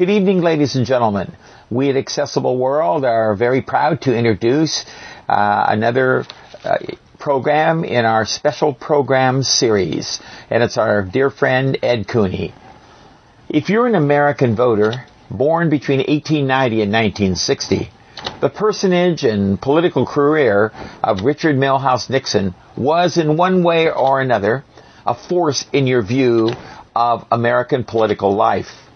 Good evening, ladies and gentlemen. We at Accessible World are very proud to introduce uh, another uh, program in our special program series, and it's our dear friend Ed Cooney. If you're an American voter born between 1890 and 1960, the personage and political career of Richard Milhous Nixon was in one way or another a force in your view of American political life.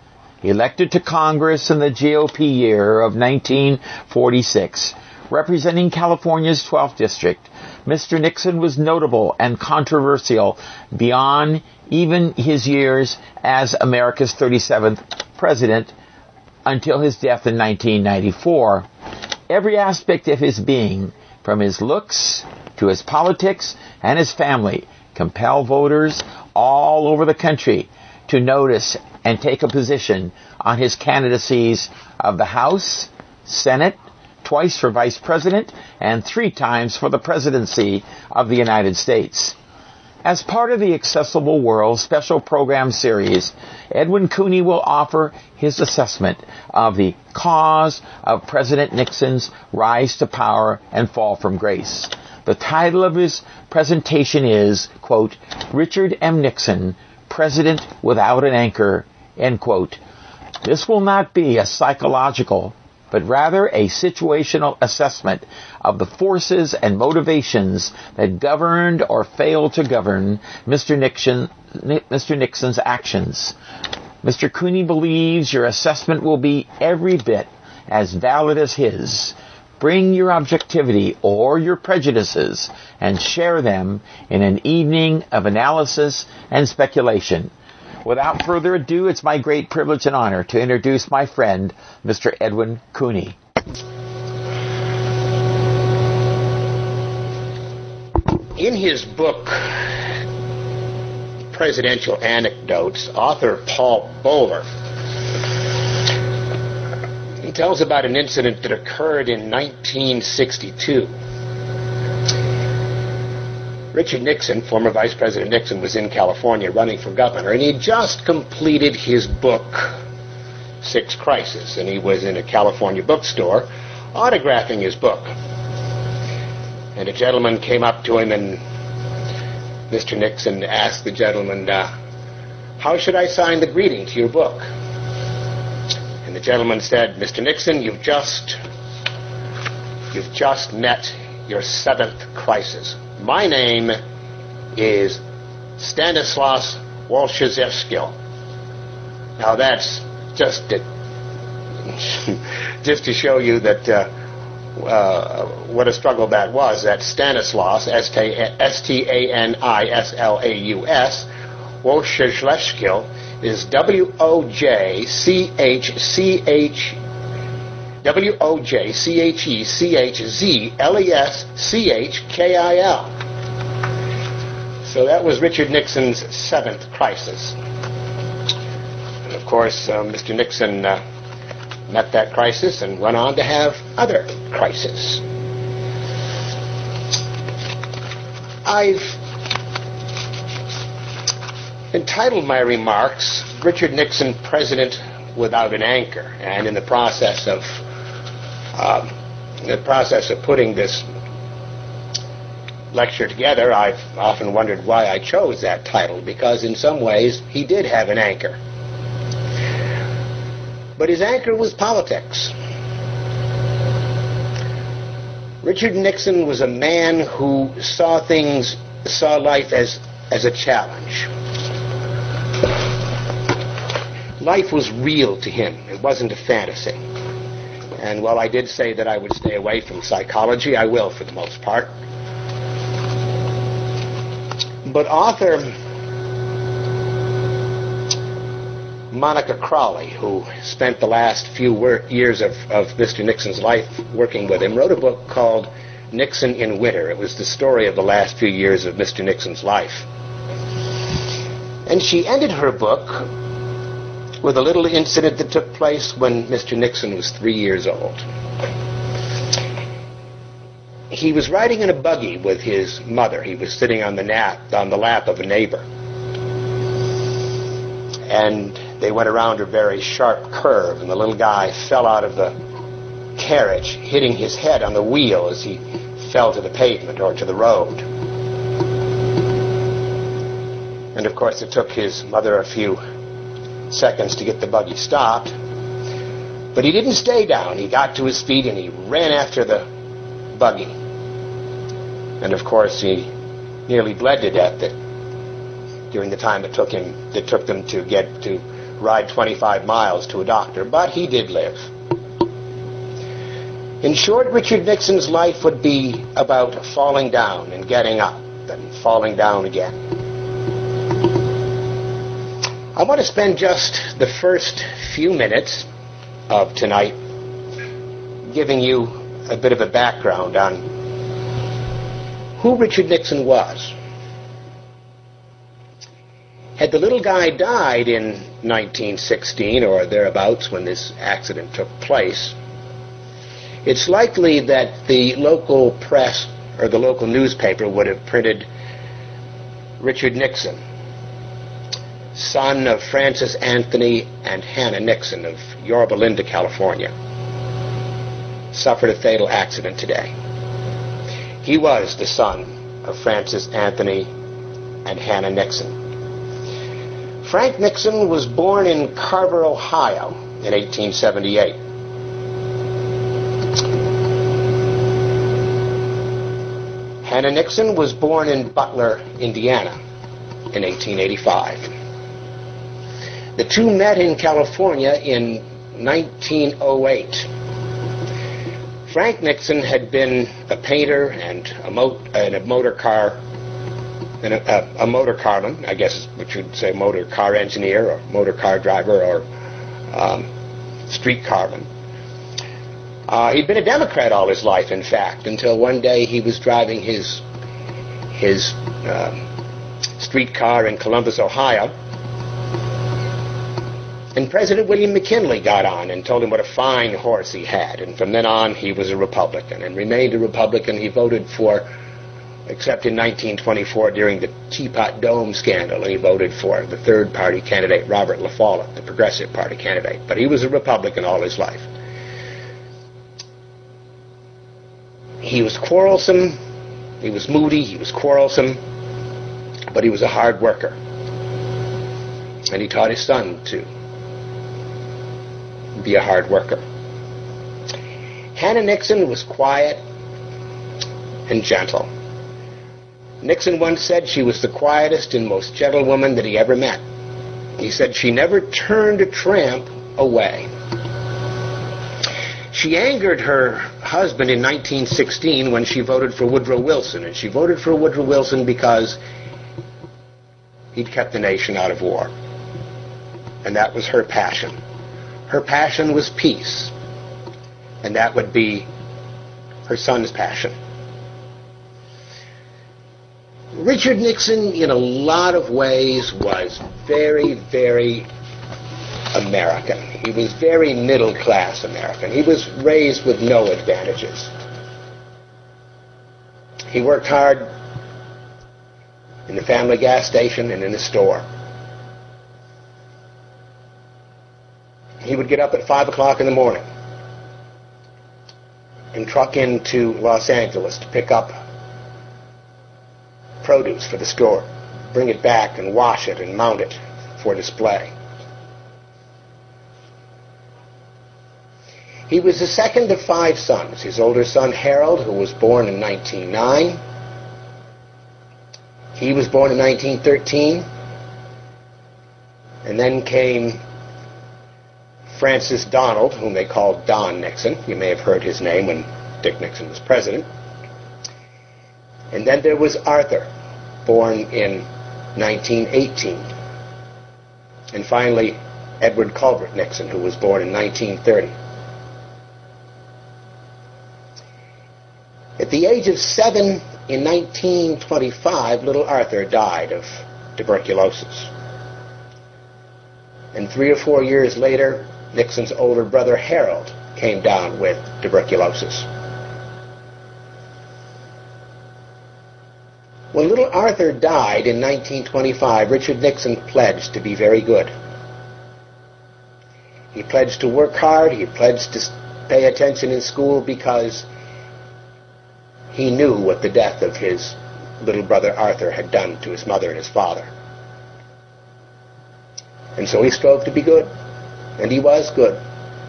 Elected to Congress in the GOP year of 1946, representing California's 12th district, Mr. Nixon was notable and controversial beyond even his years as America's 37th president until his death in 1994. Every aspect of his being, from his looks to his politics and his family, compel voters all over the country to notice and take a position on his candidacies of the House, Senate, twice for vice president, and three times for the presidency of the United States. As part of the Accessible World special program series, Edwin Cooney will offer his assessment of the cause of President Nixon's rise to power and fall from grace. The title of his presentation is, quote, Richard M. Nixon, President Without an Anchor, end quote. This will not be a psychological but rather a situational assessment of the forces and motivations that governed or failed to govern Mr. Nixon, Mr. Nixon's actions. Mr. Cooney believes your assessment will be every bit as valid as his. Bring your objectivity or your prejudices and share them in an evening of analysis and speculation. Without further ado, it's my great privilege and honor to introduce my friend, Mr. Edwin Cooney. In his book, Presidential Anecdotes, author Paul Boller he tells about an incident that occurred in 1962. Richard Nixon, former Vice President Nixon, was in California running for governor, and he just completed his book, Six Crises, and he was in a California bookstore autographing his book. And a gentleman came up to him, and Mr. Nixon asked the gentleman, uh, How should I sign the greeting to your book? And the gentleman said, Mr. Nixon, you've just you've just met your seventh crisis. My name is Stanislaus Walszewski. Now that's just to, just to show you that uh, uh, what a struggle that was. That Stanislaus, S-T-A-N-I-S-L-A-U-S, Walszewski is W-O-J-C-H-C-H W O J C H E C H Z L E S C H K I L. So that was Richard Nixon's seventh crisis. And of course, uh, Mr. Nixon uh, met that crisis and went on to have other crises. I've entitled my remarks Richard Nixon, President Without an Anchor, and in the process of um, in the process of putting this lecture together, I've often wondered why I chose that title, because in some ways he did have an anchor. But his anchor was politics. Richard Nixon was a man who saw things, saw life as, as a challenge. Life was real to him. It wasn't a fantasy. And while I did say that I would stay away from psychology, I will for the most part. But author Monica Crowley, who spent the last few wor- years of, of Mr. Nixon's life working with him, wrote a book called Nixon in Winter. It was the story of the last few years of Mr. Nixon's life. And she ended her book with a little incident that took place when Mr. Nixon was three years old. He was riding in a buggy with his mother. He was sitting on the nap on the lap of a neighbor. And They went around a very sharp curve, and the little guy fell out of the carriage, hitting his head on the wheel as he fell to the pavement or to the road. And of course, it took his mother a few seconds to get the buggy stopped. But he didn't stay down. He got to his feet and he ran after the buggy. And of course, he nearly bled to death that during the time it took him that took them to get to ride 25 miles to a doctor, but he did live. In short, Richard Nixon's life would be about falling down and getting up and falling down again. I want to spend just the first few minutes of tonight giving you a bit of a background on who Richard Nixon was. Had the little guy died in 1916 or thereabouts when this accident took place, it's likely that the local press or the local newspaper would have printed Richard Nixon, son of Francis Anthony and Hannah Nixon of Yorba Linda, California, suffered a fatal accident today. He was the son of Francis Anthony and Hannah Nixon. Frank Nixon was born in Carver, Ohio in 1878. Hannah Nixon was born in Butler, Indiana in 1885. The two met in California in 1908. Frank Nixon had been a painter and a, mo- and a motor car and a, a, a motor carman, I guess what you'd say motor car engineer or motor car driver or um, street carman. Uh, he'd been a Democrat all his life, in fact, until one day he was driving his his um, streetcar in Columbus, Ohio, and President William McKinley got on and told him what a fine horse he had, and from then on he was a Republican and remained a Republican. He voted for except in 1924 during the Teapot Dome scandal, and he voted for the third party candidate, Robert La Follette, the Progressive Party candidate. But he was a Republican all his life. He was quarrelsome, he was moody, he was quarrelsome, but he was a hard worker. And he taught his son to be a hard worker. Hannah Nixon was quiet and gentle. Nixon once said she was the quietest and most gentle woman that he ever met. He said she never turned a tramp away. She angered her husband in 1916 when she voted for Woodrow Wilson, and she voted for Woodrow Wilson because he'd kept the nation out of war. And that was her passion. Her passion was peace, and that would be her son's passion. Richard Nixon, in a lot of ways, was very, very American. He was very middle class American. He was raised with no advantages. He worked hard in the family gas station and in the store. He would get up at 5 o'clock in the morning and truck into Los Angeles to pick up produce for the store, bring it back and wash it and mount it for display. He was the second of five sons. His older son, Harold, who was born in 1909, he was born in 1913. And then came Francis Donald, whom they called Don Nixon. You may have heard his name when Dick Nixon was president. And then there was Arthur, born in 1918. And finally, Edward Culbert Nixon, who was born in 1930. At the age of seven in 1925, little Arthur died of tuberculosis. And three or four years later, Nixon's older brother Harold came down with tuberculosis. When little Arthur died in 1925, Richard Nixon pledged to be very good. He pledged to work hard. He pledged to pay attention in school because he knew what the death of his little brother Arthur had done to his mother and his father. And so he strove to be good. And he was good.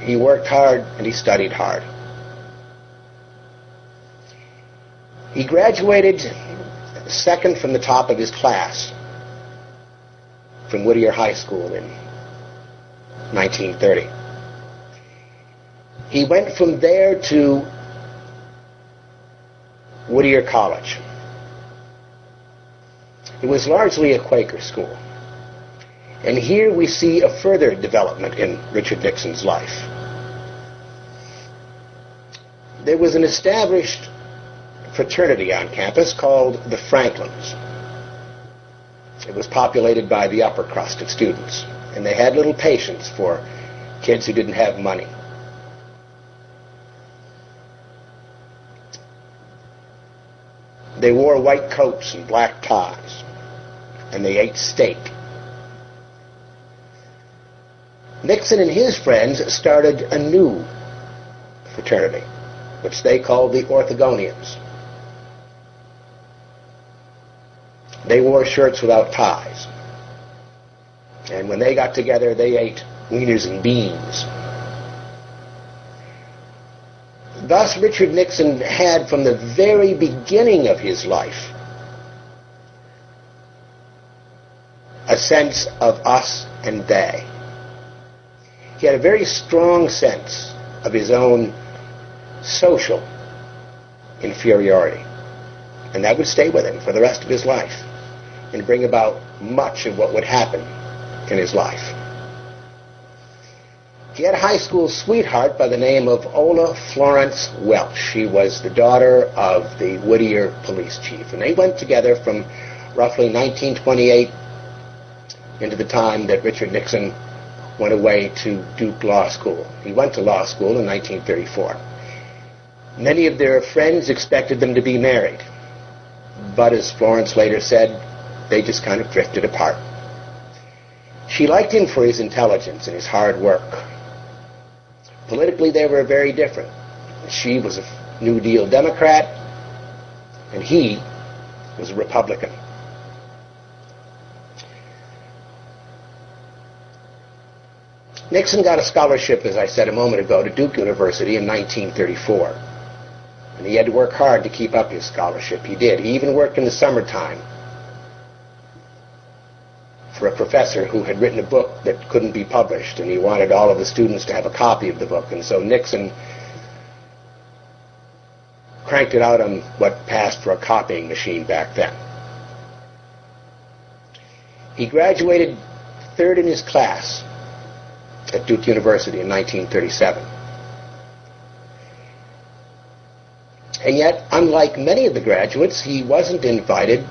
He worked hard and he studied hard. He graduated second from the top of his class from Whittier High School in 1930. He went from there to Whittier College. It was largely a Quaker school. And here we see a further development in Richard Nixon's life. There was an established fraternity on campus called the Franklins. It was populated by the upper crust of students, and they had little patience for kids who didn't have money. They wore white coats and black ties, and they ate steak. Nixon and his friends started a new fraternity, which they called the Orthogonians. They wore shirts without ties. And when they got together, they ate wieners and beans. Thus, Richard Nixon had from the very beginning of his life a sense of us and they. He had a very strong sense of his own social inferiority. And that would stay with him for the rest of his life and bring about much of what would happen in his life. He had a high school sweetheart by the name of Ola Florence Welch. She was the daughter of the Whittier police chief. And they went together from roughly 1928 into the time that Richard Nixon went away to Duke Law School. He went to law school in 1934. Many of their friends expected them to be married. But as Florence later said, they just kind of drifted apart. She liked him for his intelligence and his hard work. Politically, they were very different. She was a New Deal Democrat, and he was a Republican. Nixon got a scholarship, as I said a moment ago, to Duke University in 1934. And he had to work hard to keep up his scholarship. He did. He even worked in the summertime for a professor who had written a book that couldn't be published, and he wanted all of the students to have a copy of the book. And so Nixon cranked it out on what passed for a copying machine back then. He graduated third in his class at Duke University in 1937. And yet, unlike many of the graduates, he wasn't invited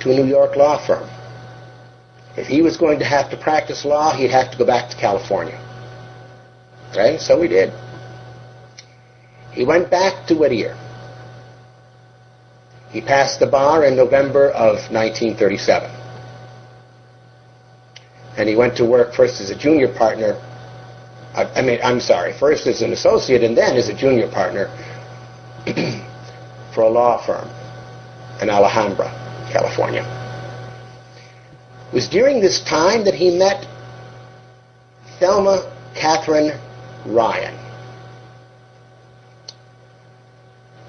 to a New York law firm. If he was going to have to practice law, he'd have to go back to California. Right? So he did. He went back to Whittier. He passed the bar in November of 1937 and he went to work first as a junior partner. I, I mean, I'm sorry, first as an associate and then as a junior partner for a law firm in Alhambra, California. It was during this time that he met Thelma Catherine Ryan.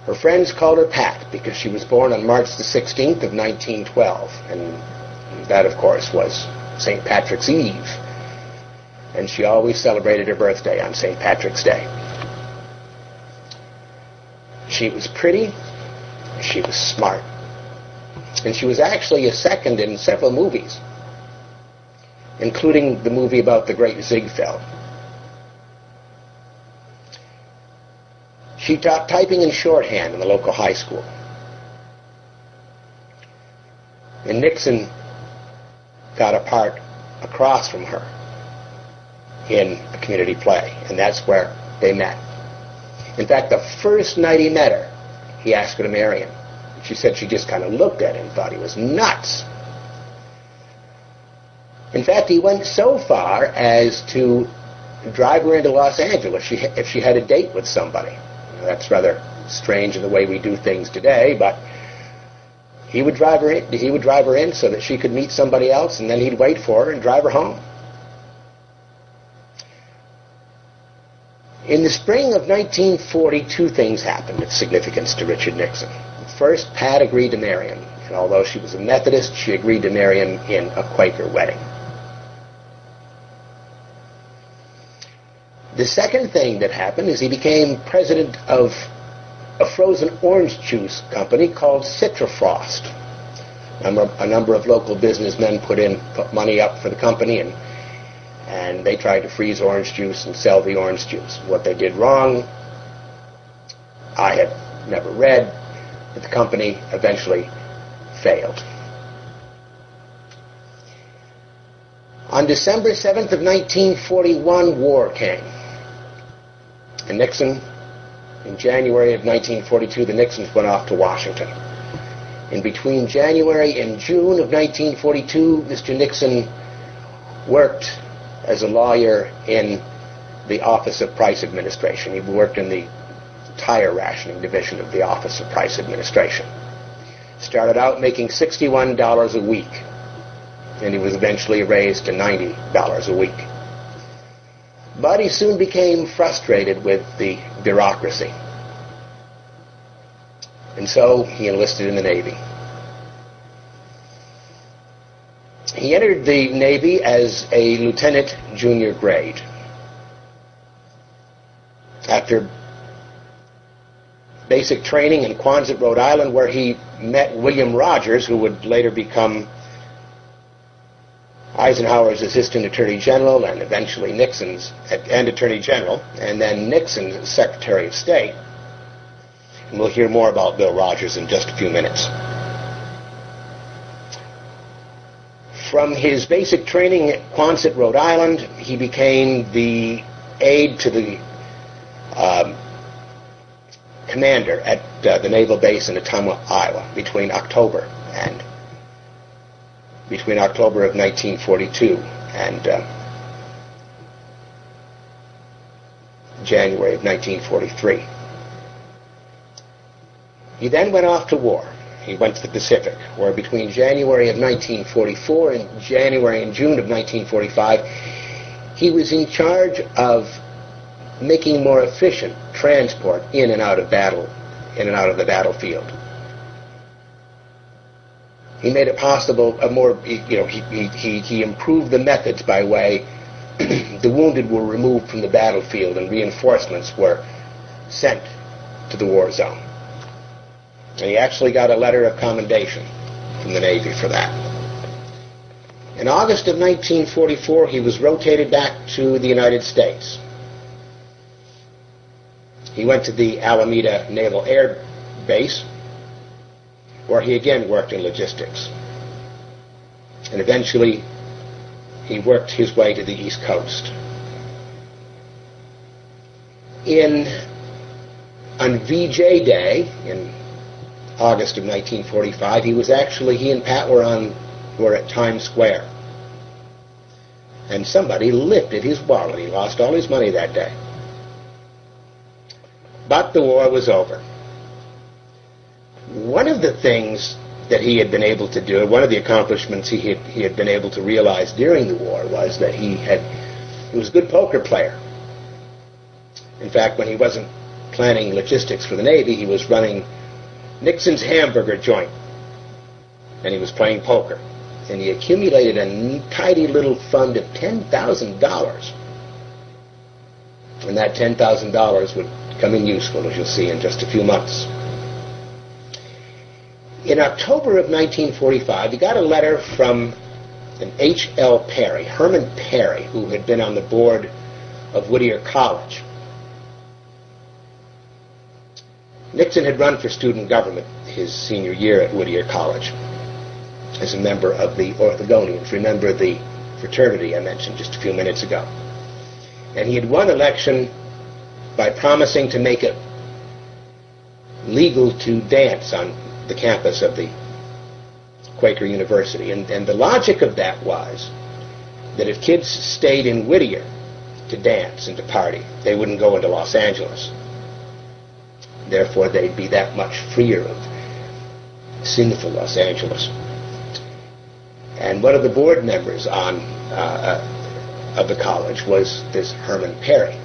Her friends called her Pat because she was born on March the 16th of 1912, and that, of course, was St. Patrick's Eve. And she always celebrated her birthday on St. Patrick's Day. She was pretty, she was smart, and she was actually a second in several movies, including the movie about the great Ziegfeld. She taught typing and shorthand in the local high school. And Nixon got a part across from her in a community play, and that's where they met. In fact, the first night he met her, he asked her to marry him. She said she just kind of looked at him, thought he was nuts. In fact, he went so far as to drive her into Los Angeles if she had a date with somebody. That's rather strange in the way we do things today, but he would drive her in, he would drive her in so that she could meet somebody else, and then he'd wait for her and drive her home. In the spring of 1940, two things happened of significance to Richard Nixon. First, Pat agreed to marry him, and although she was a Methodist, she agreed to marry him in a Quaker wedding. The second thing that happened is he became president of a frozen orange juice company called Citri-Frost. A number of local businessmen put in put money up for the company, and and they tried to freeze orange juice and sell the orange juice. What they did wrong, I had never read, but the company eventually failed. On December 7th of 1941, war came. And Nixon in January of 1942, the Nixons went off to Washington. And between January and June of 1942, Mr. Nixon worked as a lawyer in the Office of Price Administration. He worked in the tire rationing division of the Office of Price Administration. Started out making $61 a week, and he was eventually raised to $90 a week. But he soon became frustrated with the bureaucracy. And so he enlisted in the Navy. He entered the Navy as a lieutenant junior grade. After basic training in Quonset, Rhode Island, where he met William Rogers, who would later become Eisenhower's Assistant Attorney General and eventually Nixon's and Attorney General, and then Nixon's Secretary of State. And we'll hear more about Bill Rogers in just a few minutes. From his basic training at Quonset, Rhode Island, he became the aide to the um, commander at uh, the naval base in Ottumwa, Iowa, between October and between October of 1942 and uh, January of 1943. He then went off to war. He went to the Pacific, where between January of 1944 and January and June of 1945, he was in charge of making more efficient transport in and out of battle, in and out of the battlefield he made it possible a more you know he he he improved the methods by way the wounded were removed from the battlefield and reinforcements were sent to the war zone. And he actually got a letter of commendation from the Navy for that. In August of 1944, he was rotated back to the United States. He went to the Alameda Naval Air Base, where he again worked in logistics. And eventually, he worked his way to the East Coast. In on VJ Day in August of 1945, he was actually he and Pat were on were at Times Square, and somebody lifted his wallet. He lost all his money that day. But the war was over one of the things that he had been able to do, one of the accomplishments he had, he had been able to realize during the war was that he had he was a good poker player. In fact, when he wasn't planning logistics for the Navy, he was running Nixon's hamburger joint, and he was playing poker. And he accumulated a tidy little fund of ten thousand dollars, and that ten thousand dollars would come in useful, as you'll see in just a few months. In October of 1945, he got a letter from an H.L. Perry, Herman Perry, who had been on the board of Whittier College. Nixon had run for student government his senior year at Whittier College as a member of the Orthogonians. Remember the fraternity I mentioned just a few minutes ago. And he had won election by promising to make it legal to dance on the campus of the Quaker University. And, and the logic of that was that if kids stayed in Whittier to dance and to party, they wouldn't go into Los Angeles. Therefore, they'd be that much freer of sinful Los Angeles. And one of the board members on uh, of the college was this Herman Perry.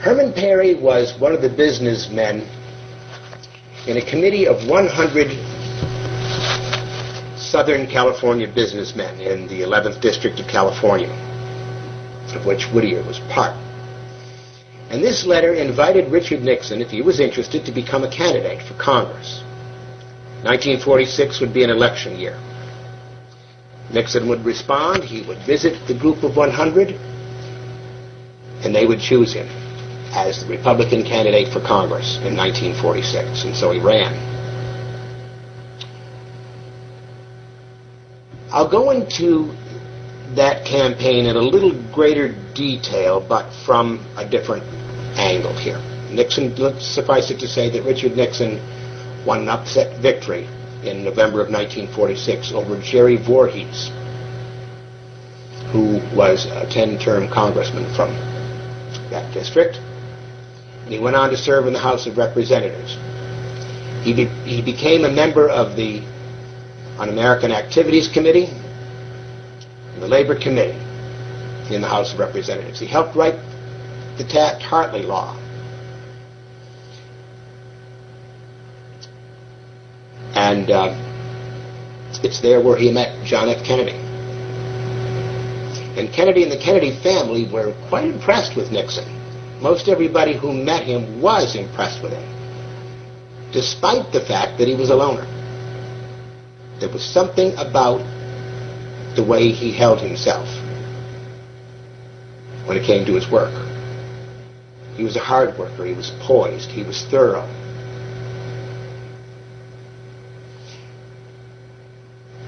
Herman Perry was one of the businessmen in a committee of 100 Southern California businessmen in the 11th District of California, of which Whittier was part. And this letter invited Richard Nixon, if he was interested, to become a candidate for Congress. 1946 would be an election year. Nixon would respond, he would visit the group of 100, and they would choose him as the Republican candidate for Congress in 1946, and so he ran. I'll go into that campaign in a little greater detail, but from a different angle here. Nixon, suffice it to say that Richard Nixon won an upset victory in November of 1946 over Jerry Voorhis, who was a 10-term congressman from that district. And he went on to serve in the House of Representatives. He, be, he became a member of the Un-American Activities Committee and the Labor Committee in the House of Representatives. He helped write the Taft-Hartley Law. And uh, it's there where he met John F. Kennedy. And Kennedy and the Kennedy family were quite impressed with Nixon. Most everybody who met him was impressed with him, despite the fact that he was a loner. There was something about the way he held himself when it came to his work. He was a hard worker. He was poised. He was thorough.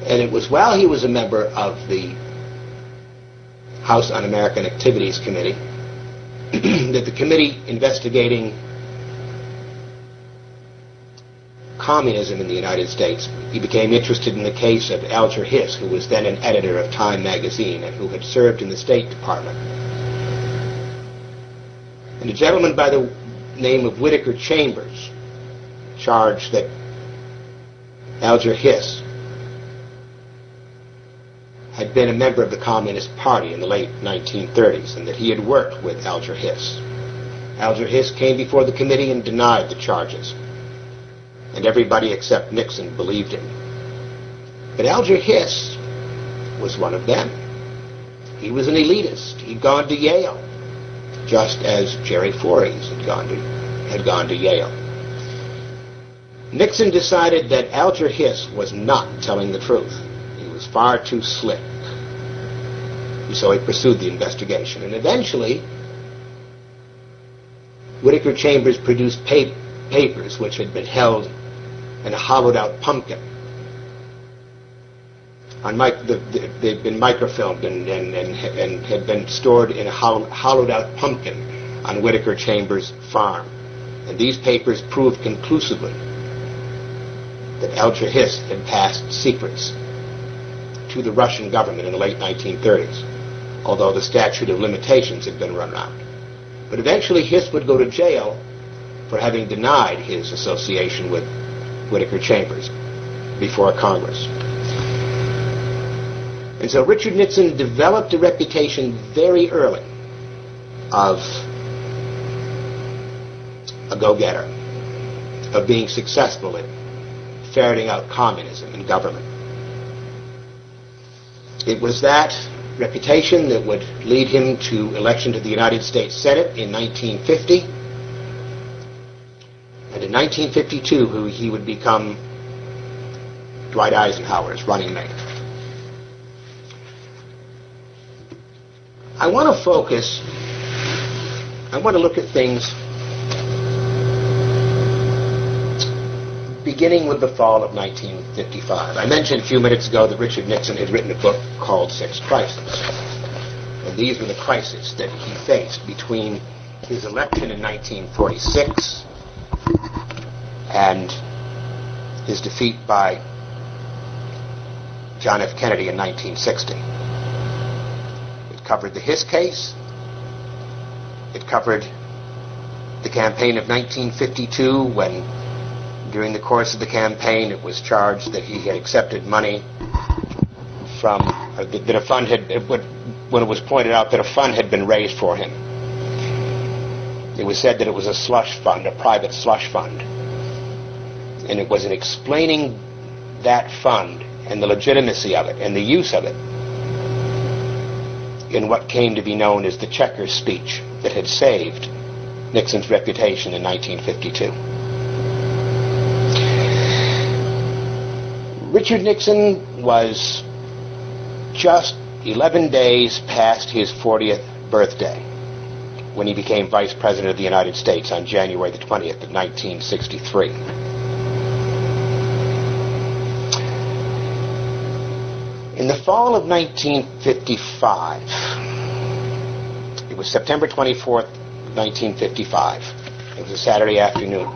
And it was while he was a member of the House Un-American Activities Committee that the committee investigating communism in the United States, he became interested in the case of Alger Hiss, who was then an editor of Time magazine and who had served in the State Department. And a gentleman by the name of Whittaker Chambers charged that Alger Hiss had been a member of the Communist Party in the late 1930s and that he had worked with Alger Hiss. Alger Hiss came before the committee and denied the charges. And everybody except Nixon believed him. But Alger Hiss was one of them. He was an elitist. He'd gone to Yale, just as Jerry Voorhis had gone to, had gone to Yale. Nixon decided that Alger Hiss was not telling the truth. Far too slick. And so he pursued the investigation. And eventually, Whittaker Chambers produced pa- papers which had been held in a hollowed out pumpkin. On mic- the, the, they'd been microfilmed and, and, and, and, had been stored in a hollow, hollowed out pumpkin on Whittaker Chambers' farm. And these papers proved conclusively that Alger Hiss had passed secrets to the Russian government in the late 1930s, although the statute of limitations had been run out. But eventually Hiss would go to jail for having denied his association with Whittaker Chambers before Congress. And so Richard Nixon developed a reputation very early of a go-getter, of being successful in ferreting out communism in government. It was that reputation that would lead him to election to the United States Senate in 1950. And in 1952, he would become Dwight Eisenhower's running mate. I want to focus, I want to look at things beginning with the fall of 1955. I mentioned a few minutes ago that Richard Nixon had written a book called Six Crises. And these were the crises that he faced between his election in 1946 and his defeat by John F. Kennedy in 1960. It covered the Hiss case. It covered the campaign of 1952 when during the course of the campaign it was charged that he had accepted money from uh, that a fund had when it was pointed out that a fund had been raised for him. It was said that it was a slush fund, a private slush fund. And it was in explaining that fund and the legitimacy of it and the use of it in what came to be known as the Checkers speech that had saved Nixon's reputation in 1952. Richard Nixon was just 11 days past his 40th birthday when he became Vice President of the United States on January the 20th of 1963. In the fall of 1955, it was September 24th, 1955. It was a Saturday afternoon.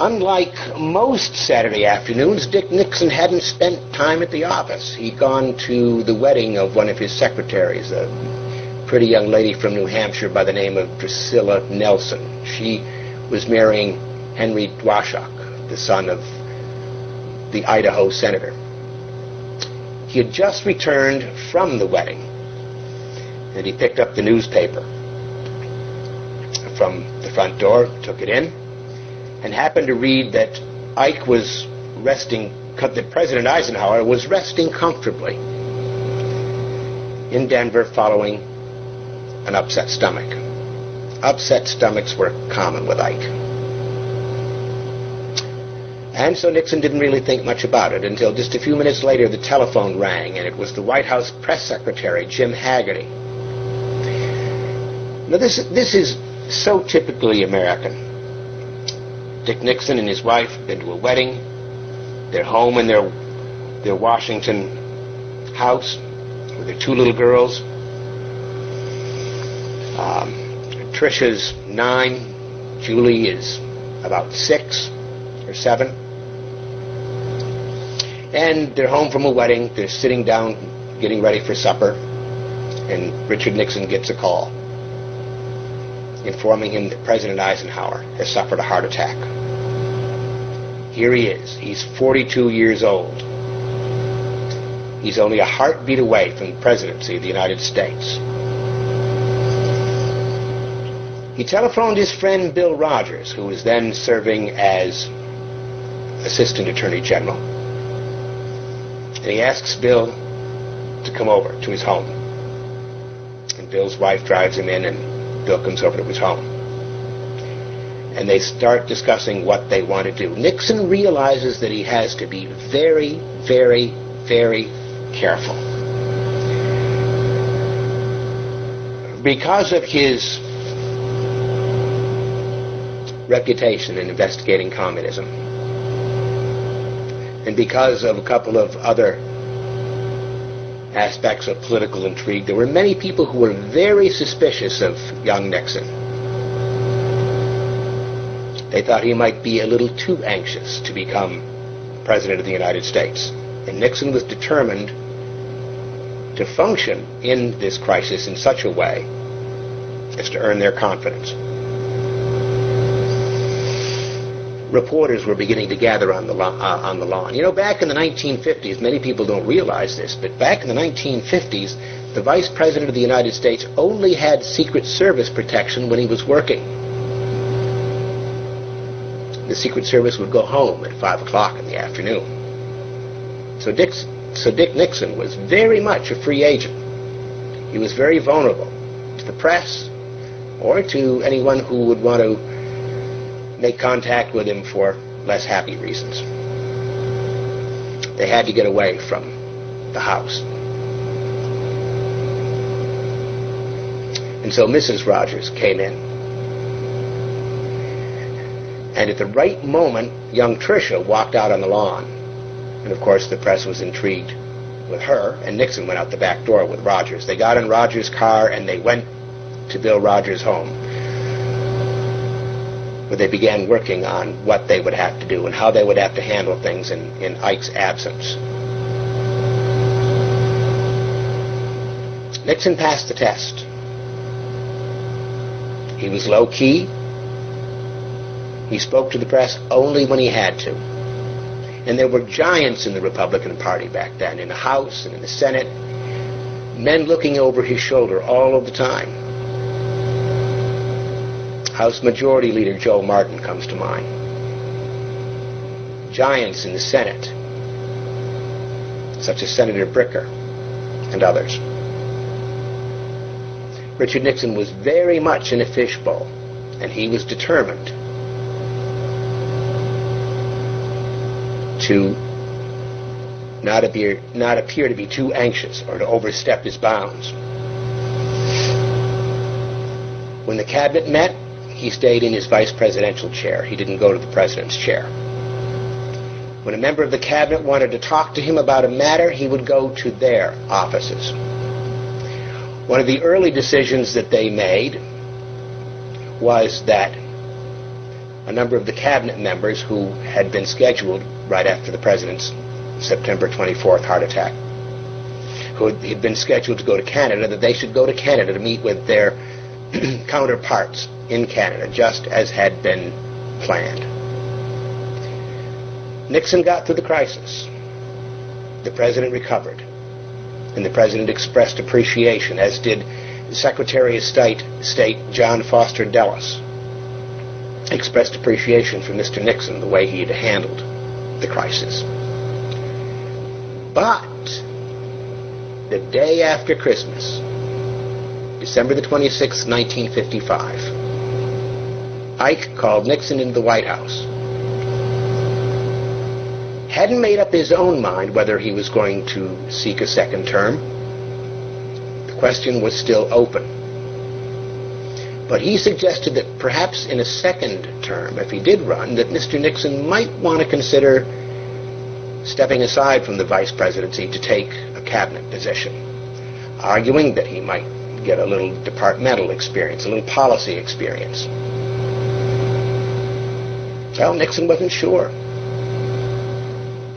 Unlike most Saturday afternoons, Dick Nixon hadn't spent time at the office. He'd gone to the wedding of one of his secretaries, a pretty young lady from New Hampshire by the name of Drusilla Nelson. She was marrying Henry Dworshak, the son of the Idaho senator. He had just returned from the wedding, and he picked up the newspaper from the front door, took it in, and happened to read that Ike was resting, that President Eisenhower was resting comfortably in Denver following an upset stomach. Upset stomachs were common with Ike. And so Nixon didn't really think much about it until just a few minutes later the telephone rang, and it was the White House press secretary, Jim Hagerty. Now, this, this is so typically American. Dick Nixon and his wife been to a wedding. They're home in their, their Washington house with their two little girls. Um, Tricia's nine. Julie is about six or seven. And they're home from a wedding. They're sitting down, getting ready for supper. And Richard Nixon gets a call informing him that President Eisenhower has suffered a heart attack. Here he is. He's 42 years old. He's only a heartbeat away from the presidency of the United States. He telephoned his friend Bill Rogers, who was then serving as Assistant Attorney General and he asks Bill to come over to his home. And Bill's wife drives him in, and Bill comes over to his home. And they start discussing what they want to do. Nixon realizes that he has to be very, very, very careful. Because of his reputation in investigating communism, and because of a couple of other aspects of political intrigue, there were many people who were very suspicious of young Nixon. They thought he might be a little too anxious to become President of the United States. And Nixon was determined to function in this crisis in such a way as to earn their confidence. Reporters were beginning to gather on the, uh, on the lawn. You know, back in the 1950s, many people don't realize this, but back in the 1950s, the Vice President of the United States only had Secret Service protection when he was working. The Secret Service would go home at 5 o'clock in the afternoon. So so Dick Nixon was very much a free agent. He was very vulnerable to the press or to anyone who would want to make contact with him for less happy reasons. They had to get away from the house. And so Mrs. Rogers came in. And at the right moment, young Tricia walked out on the lawn. And of course, the press was intrigued with her, and Nixon went out the back door with Rogers. They got in Rogers' car and they went to Bill Rogers' home where they began working on what they would have to do and how they would have to handle things in, in Ike's absence. Nixon passed the test. He was low key. He spoke to the press only when he had to. And there were giants in the Republican Party back then, in the House and in the Senate, men looking over his shoulder all of the time. House Majority Leader Joe Martin comes to mind. Giants in the Senate, such as Senator Bricker and others. Richard Nixon was very much in a fishbowl, and he was determined to not appear, not appear to be too anxious or to overstep his bounds. When the cabinet met, he stayed in his vice presidential chair. He didn't go to the president's chair. When a member of the cabinet wanted to talk to him about a matter, he would go to their offices. One of the early decisions that they made was that a number of the cabinet members who had been scheduled right after the president's September 24th heart attack, who had been scheduled to go to Canada, that they should go to Canada to meet with their counterparts in Canada, just as had been planned. Nixon got through the crisis. The president recovered and the president expressed appreciation, as did Secretary of State, State John Foster Dulles. Expressed appreciation for Mr. Nixon, the way he had handled the crisis. But the day after Christmas, December the 26th, 1955, Ike called Nixon into the White House hadn't made up his own mind whether he was going to seek a second term. The question was still open. But he suggested that perhaps in a second term, if he did run, that Mr. Nixon might want to consider stepping aside from the vice presidency to take a cabinet position, arguing that he might get a little departmental experience, a little policy experience. Well, Nixon wasn't sure.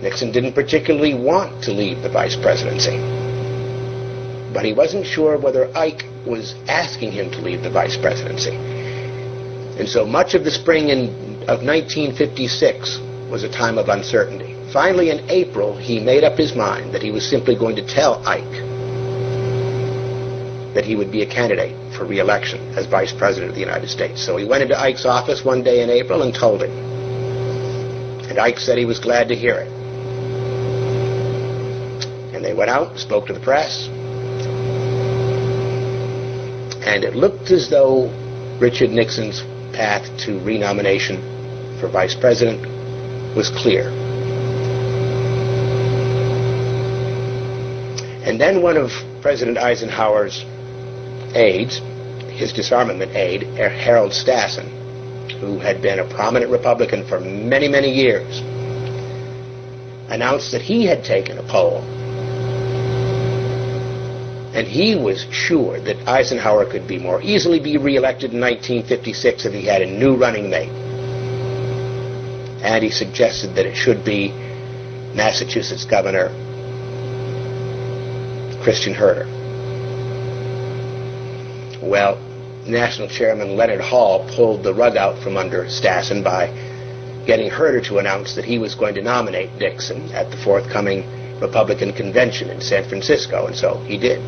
Nixon didn't particularly want to leave the vice presidency. But he wasn't sure whether Ike was asking him to leave the vice presidency. And so much of the spring in, of 1956 was a time of uncertainty. Finally, in April, he made up his mind that he was simply going to tell Ike that he would be a candidate for reelection as Vice President of the United States. So he went into Ike's office one day in April and told him. And Ike said he was glad to hear it. And they went out, spoke to the press, and it looked as though Richard Nixon's path to renomination for vice president was clear. And then one of President Eisenhower's aides, his disarmament aide, Harold Stassen, who had been a prominent Republican for many, many years, announced that he had taken a poll and he was sure that Eisenhower could be more easily be reelected in 1956 if he had a new running mate. And he suggested that it should be Massachusetts Governor Christian Herter. Well, National Chairman Leonard Hall pulled the rug out from under Stassen by getting Herter to announce that he was going to nominate Nixon at the forthcoming Republican convention in San Francisco, and so he did.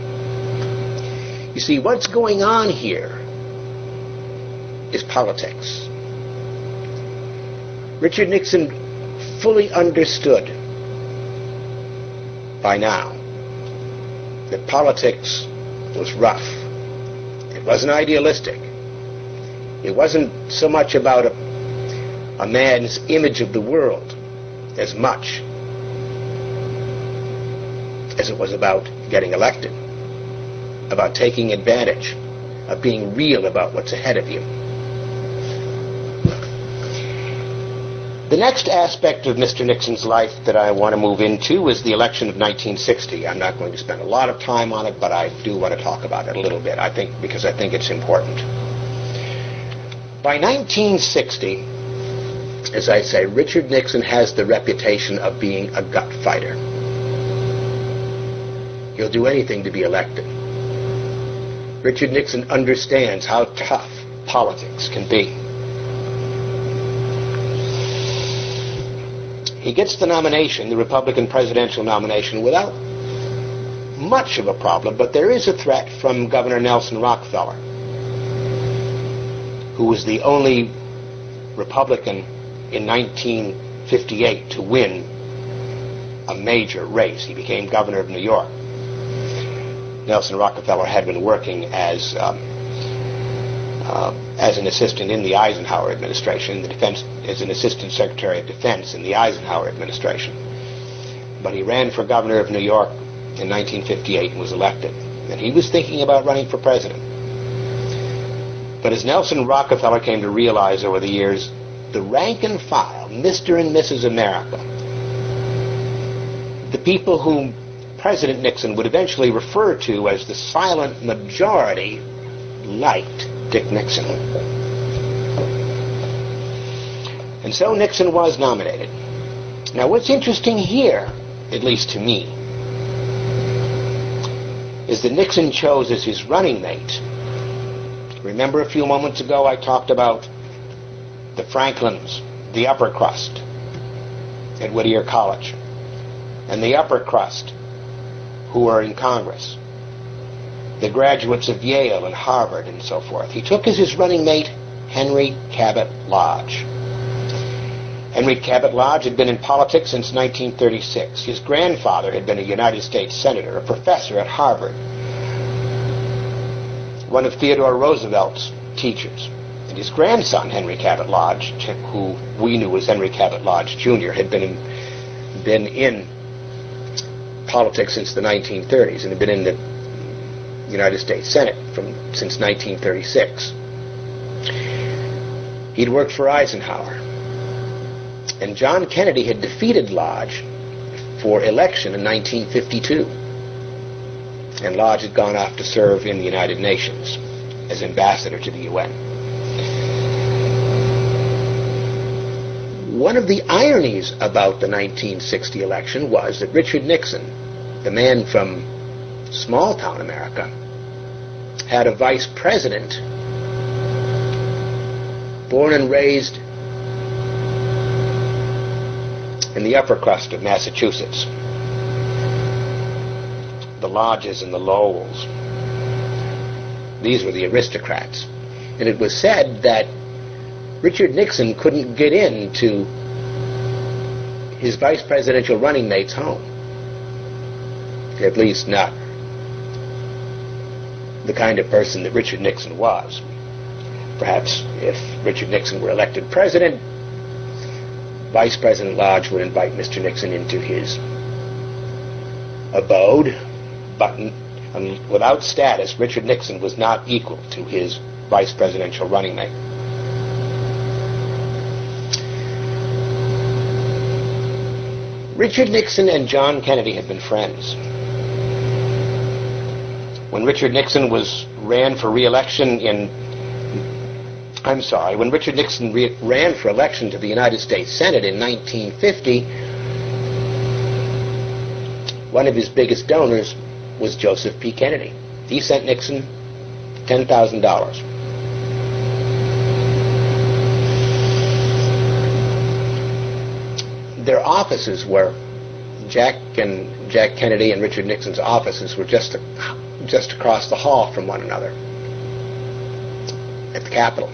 You see, what's going on here is politics. Richard Nixon fully understood by now that politics was rough. It wasn't idealistic. It wasn't so much about a, a man's image of the world as much as it was about getting elected about taking advantage, of being real about what's ahead of you. The next aspect of Mr. Nixon's life that I want to move into is the election of 1960. I'm not going to spend a lot of time on it, but I do want to talk about it a little bit. I think because I think it's important. By 1960, as I say, Richard Nixon has the reputation of being a gut fighter. He'll do anything to be elected. Richard Nixon understands how tough politics can be. He gets the nomination, the Republican presidential nomination, without much of a problem, but there is a threat from Governor Nelson Rockefeller, who was the only Republican in 1958 to win a major race. He became governor of New York. Nelson Rockefeller had been working as um, uh, as an assistant in the Eisenhower administration, the defense as an assistant secretary of defense in the Eisenhower administration. But he ran for governor of New York in 1958 and was elected. And he was thinking about running for president. But as Nelson Rockefeller came to realize over the years, the rank and file, Mr. and Mrs. America, the people whom President Nixon would eventually refer to as the silent majority, liked Dick Nixon. And so Nixon was nominated. Now, what's interesting here, at least to me, is that Nixon chose as his running mate. Remember a few moments ago I talked about the Franklins, the upper crust at Whittier College, and the upper crust who are in Congress, the graduates of Yale and Harvard and so forth. He took as his running mate Henry Cabot Lodge. Henry Cabot Lodge had been in politics since 1936. His grandfather had been a United States Senator, a professor at Harvard, one of Theodore Roosevelt's teachers. And his grandson, Henry Cabot Lodge, who we knew as Henry Cabot Lodge Jr., had been in, been in politics since the 1930s and had been in the United States Senate from since 1936. He'd worked for Eisenhower and John Kennedy had defeated Lodge for election in 1952. And Lodge had gone off to serve in the United Nations as ambassador to the UN. One of the ironies about the 1960 election was that Richard Nixon, the man from small town America, had a vice president born and raised in the upper crust of Massachusetts. The Lodges and the Lowells. These were the aristocrats. And it was said that Richard Nixon couldn't get into his vice presidential running mate's home. At least not the kind of person that Richard Nixon was. Perhaps if Richard Nixon were elected president, Vice President Lodge would invite Mr. Nixon into his abode, but um, without status, Richard Nixon was not equal to his vice presidential running mate. Richard Nixon and John Kennedy had been friends. When Richard Nixon was ran for re-election in I'm sorry, when Richard Nixon re- ran for election to the United States Senate in 1950, one of his biggest donors was Joseph P. Kennedy. He sent Nixon $10,000. Their offices were Jack and Jack Kennedy and Richard Nixon's offices were just just across the hall from one another at the Capitol.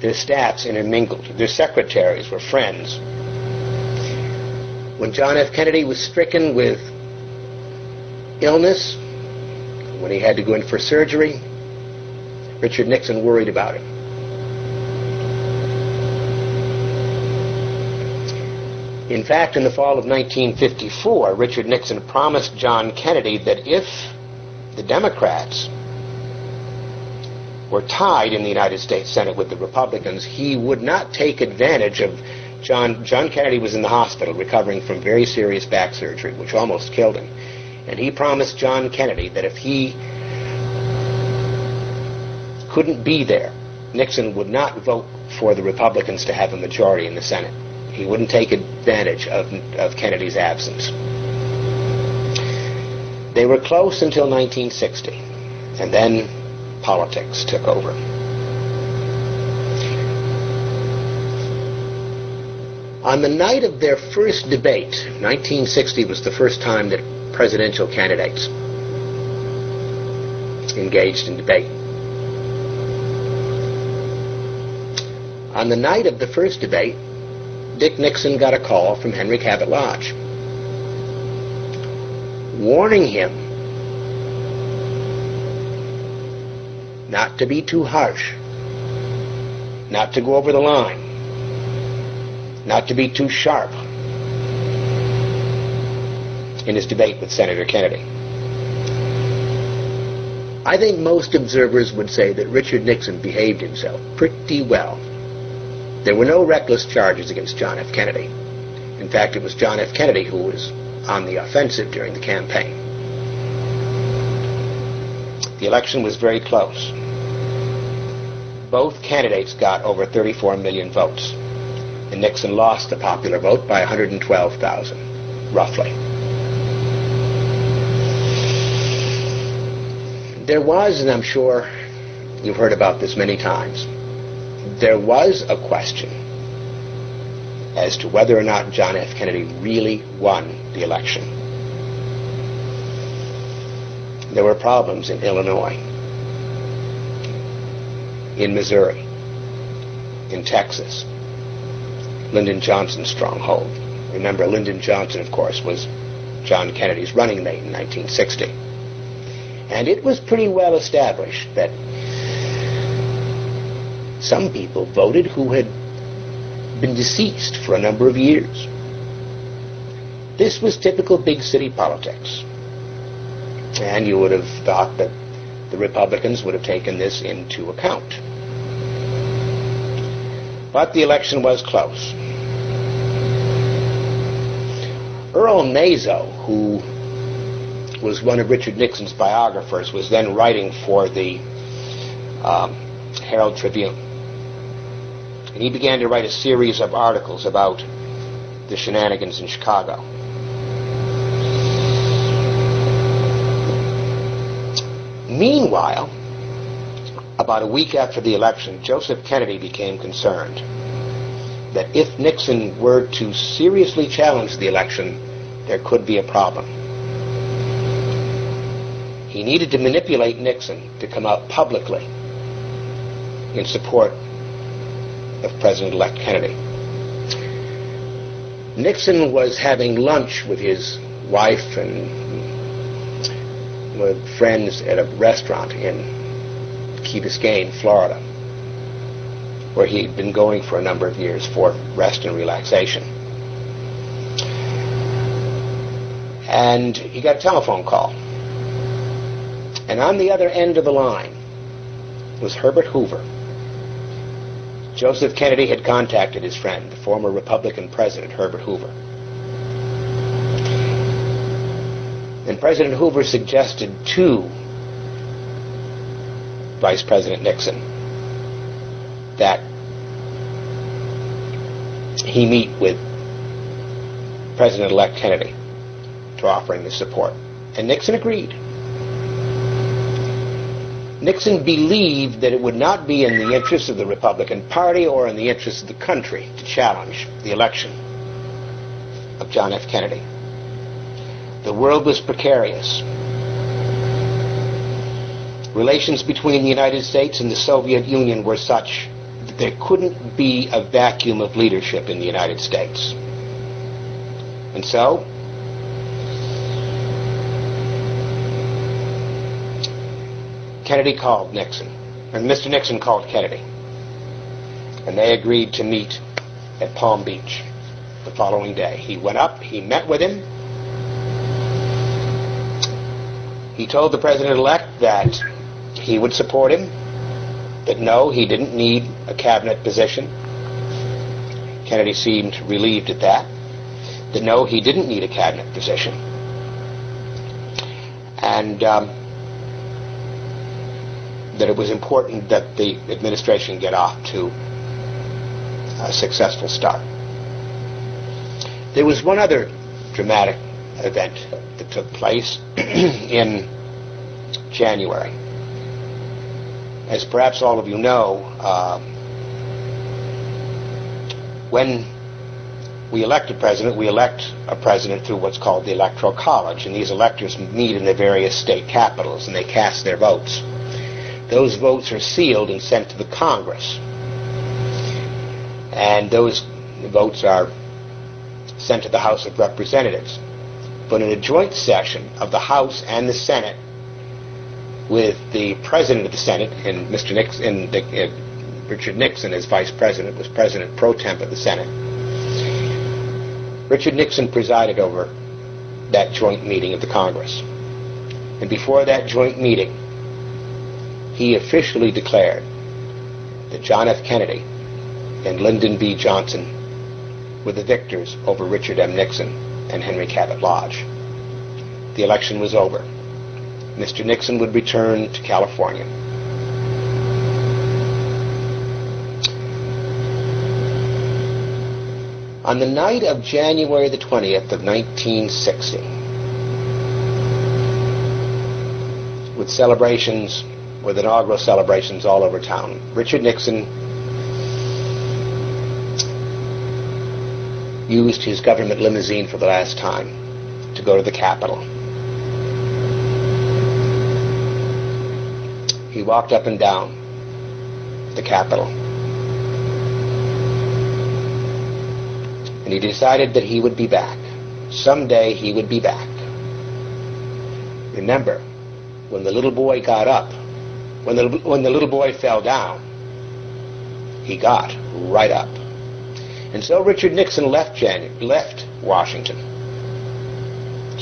Their staffs intermingled. Their secretaries were friends. When John F. Kennedy was stricken with illness, when he had to go in for surgery, Richard Nixon worried about him. In fact, in the fall of 1954, Richard Nixon promised John Kennedy that if the Democrats were tied in the United States Senate with the Republicans, he would not take advantage of John John Kennedy was in the hospital recovering from very serious back surgery, which almost killed him. And he promised John Kennedy that if he couldn't be there, Nixon would not vote for the Republicans to have a majority in the Senate. He wouldn't take advantage of, of Kennedy's absence. They were close until 1960. And then politics took over. On the night of their first debate, 1960 was the first time that presidential candidates engaged in debate. On the night of the first debate, Dick Nixon got a call from Henry Cabot Lodge warning him not to be too harsh, not to go over the line, not to be too sharp in his debate with Senator Kennedy. I think most observers would say that Richard Nixon behaved himself pretty well. There were no reckless charges against John F. Kennedy. In fact, it was John F. Kennedy who was on the offensive during the campaign. The election was very close. Both candidates got over 34 million votes, and Nixon lost the popular vote by 112,000, roughly. There was, and I'm sure you've heard about this many times, there was a question as to whether or not John F. Kennedy really won the election. There were problems in Illinois, in Missouri, in Texas, Lyndon Johnson's stronghold. Remember, Lyndon Johnson, of course, was John Kennedy's running mate in 1960. And it was pretty well established that some people voted who had been deceased for a number of years. This was typical big city politics. And you would have thought that the Republicans would have taken this into account. But the election was close. Earl Mazo, who was one of Richard Nixon's biographers, was then writing for the um, Herald Tribune. And he began to write a series of articles about the shenanigans in Chicago. Meanwhile, about a week after the election, Joseph Kennedy became concerned that if Nixon were to seriously challenge the election, there could be a problem. He needed to manipulate Nixon to come out publicly in support of President-elect Kennedy. Nixon was having lunch with his wife and mm, with friends at a restaurant in Key Biscayne, Florida, where he'd been going for a number of years for rest and relaxation. And he got a telephone call. And on the other end of the line was Herbert Hoover. Joseph Kennedy had contacted his friend, the former Republican President Herbert Hoover. And President Hoover suggested to Vice President Nixon that he meet with President-elect Kennedy to offer him his support. And Nixon agreed. Nixon believed that it would not be in the interest of the Republican Party or in the interest of the country to challenge the election of John F. Kennedy. The world was precarious. Relations between the United States and the Soviet Union were such that there couldn't be a vacuum of leadership in the United States. And so, Kennedy called Nixon, and Mr. Nixon called Kennedy. And they agreed to meet at Palm Beach the following day. He went up, he met with him. He told the president-elect that he would support him, that no, he didn't need a cabinet position. Kennedy seemed relieved at that. That no, he didn't need a cabinet position. And um, that it was important that the administration get off to a successful start. There was one other dramatic event that took place in January as perhaps all of you know, uh, when we elect a president, we elect a president through what's called the Electoral College, and these electors meet in the various state capitals and they cast their votes. Those votes are sealed and sent to the Congress. And those votes are sent to the House of Representatives. But in a joint session of the House and the Senate, with the President of the Senate and Mr. Nixon, and, uh, Richard Nixon as Vice President, was President pro tem of the Senate Richard Nixon presided over that joint meeting of the Congress. And before that joint meeting, he officially declared that John F. Kennedy and Lyndon B. Johnson were the victors over Richard M. Nixon and Henry Cabot Lodge. The election was over. Mr. Nixon would return to California. On the night of January the 20th of 1960, with celebrations, with inaugural celebrations all over town, Richard Nixon used his government limousine for the last time to go to the Capitol. He walked up and down the Capitol. and he decided that he would be back. Someday he would be back. Remember, when the little boy got up, when the, when the little boy fell down, he got right up. And so Richard Nixon left, Jan- left Washington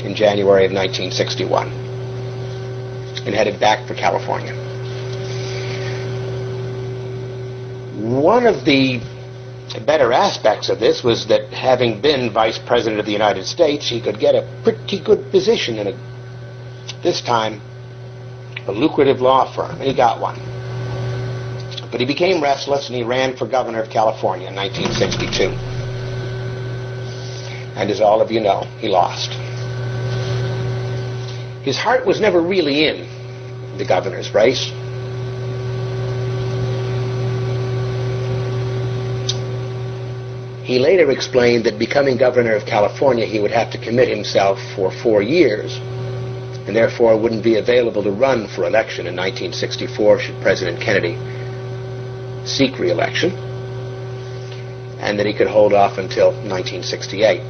in January of 1961 and headed back for California. One of the better aspects of this was that having been Vice President of the United States, he could get a pretty good position in a, this time, a lucrative law firm, and he got one. But he became restless and he ran for governor of California in 1962. And as all of you know, he lost. His heart was never really in the governor's race. He later explained that becoming governor of California, he would have to commit himself for four years, and therefore wouldn't be available to run for election in 1964 should President Kennedy seek reelection, and that he could hold off until 1968.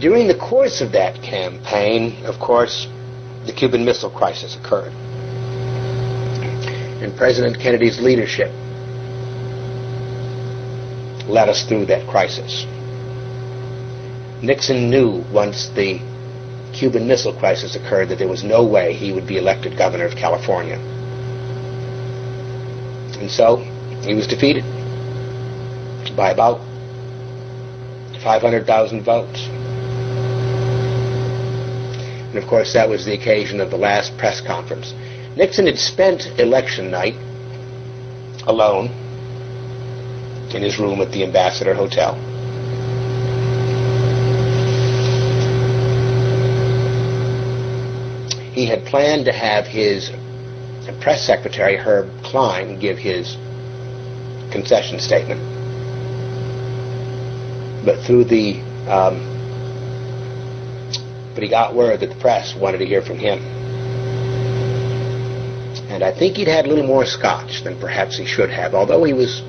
During the course of that campaign, of course, the Cuban Missile Crisis occurred and President Kennedy's leadership led us through that crisis. Nixon knew once the Cuban Missile Crisis occurred that there was no way he would be elected governor of California. And so he was defeated by about 500,000 votes. And of course, that was the occasion of the last press conference Nixon had spent election night alone in his room at the Ambassador Hotel. He had planned to have his press secretary, Herb Klein, give his concession statement. But through the, um, but he got word that the press wanted to hear from him and I think he'd had a little more scotch than perhaps he should have, although he was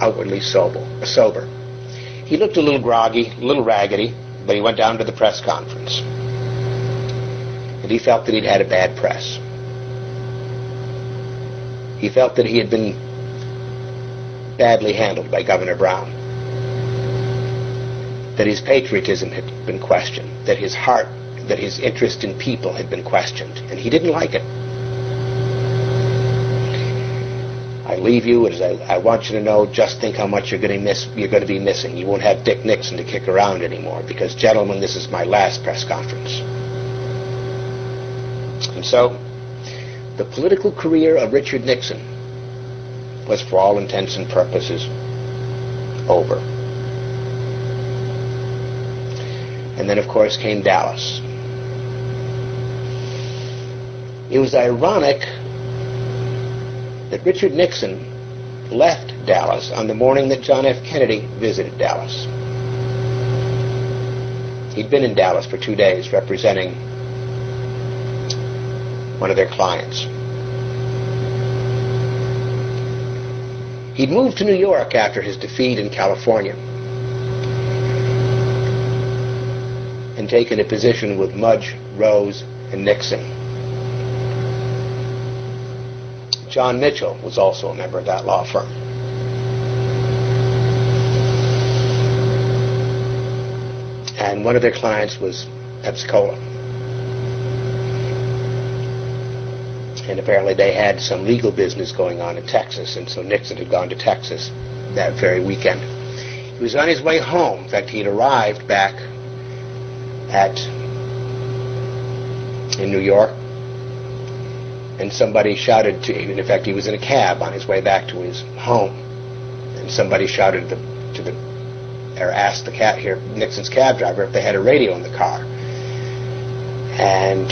outwardly sober. sober. He looked a little groggy, a little raggedy, but he went down to the press conference. And he felt that he'd had a bad press. He felt that he had been badly handled by Governor Brown. That his patriotism had been questioned. That his heart, that his interest in people had been questioned. And he didn't like it. I leave you as I, I want you to know. Just think how much you're going to miss. You're going to be missing. You won't have Dick Nixon to kick around anymore because, gentlemen, this is my last press conference. And so, the political career of Richard Nixon was, for all intents and purposes, over. And then, of course, came Dallas. It was ironic that Richard Nixon left Dallas on the morning that John F. Kennedy visited Dallas. He'd been in Dallas for two days representing one of their clients. He'd moved to New York after his defeat in California and taken a position with Mudge, Rose, and Nixon. John Mitchell was also a member of that law firm. And one of their clients was Pepsi-Cola. And apparently they had some legal business going on in Texas, and so Nixon had gone to Texas that very weekend. He was on his way home. In fact, he'd arrived back at in New York, and somebody shouted to him. In fact, he was in a cab on his way back to his home, and somebody shouted to the, to the or asked the cat here Nixon's cab driver if they had a radio in the car, and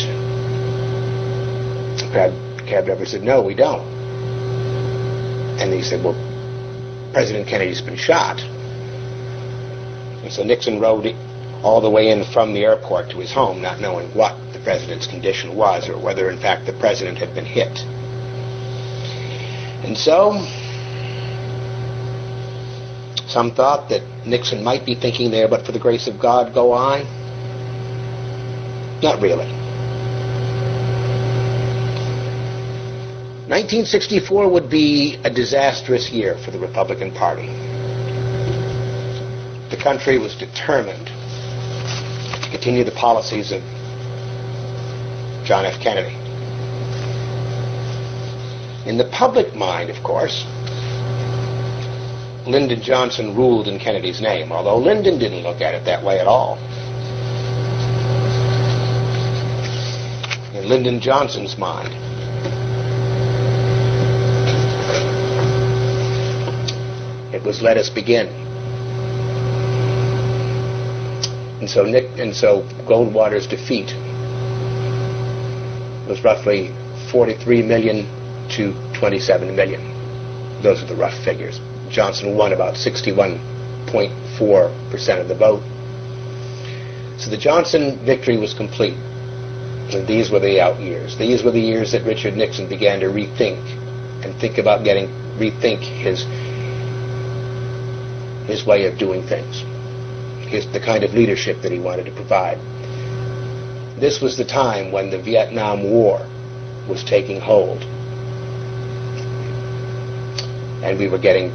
the cab driver said, "No, we don't." And he said, "Well, President Kennedy's been shot." And so Nixon rode all the way in from the airport to his home, not knowing what the president's condition was or whether, in fact, the president had been hit. And so, some thought that Nixon might be thinking there, but for the grace of God, go on. Not really. 1964 would be a disastrous year for the Republican Party. The country was determined to continue the policies of John F. Kennedy. In the public mind, of course, Lyndon Johnson ruled in Kennedy's name, although Lyndon didn't look at it that way at all. In Lyndon Johnson's mind, it was let us begin. And so Nick and so Goldwater's defeat was roughly 43 million to 27 million. Those are the rough figures. Johnson won about 61.4% of the vote. So the Johnson victory was complete. And these were the out years. These were the years that Richard Nixon began to rethink and think about getting rethink his his way of doing things, his, the kind of leadership that he wanted to provide. This was the time when the Vietnam War was taking hold, and we were getting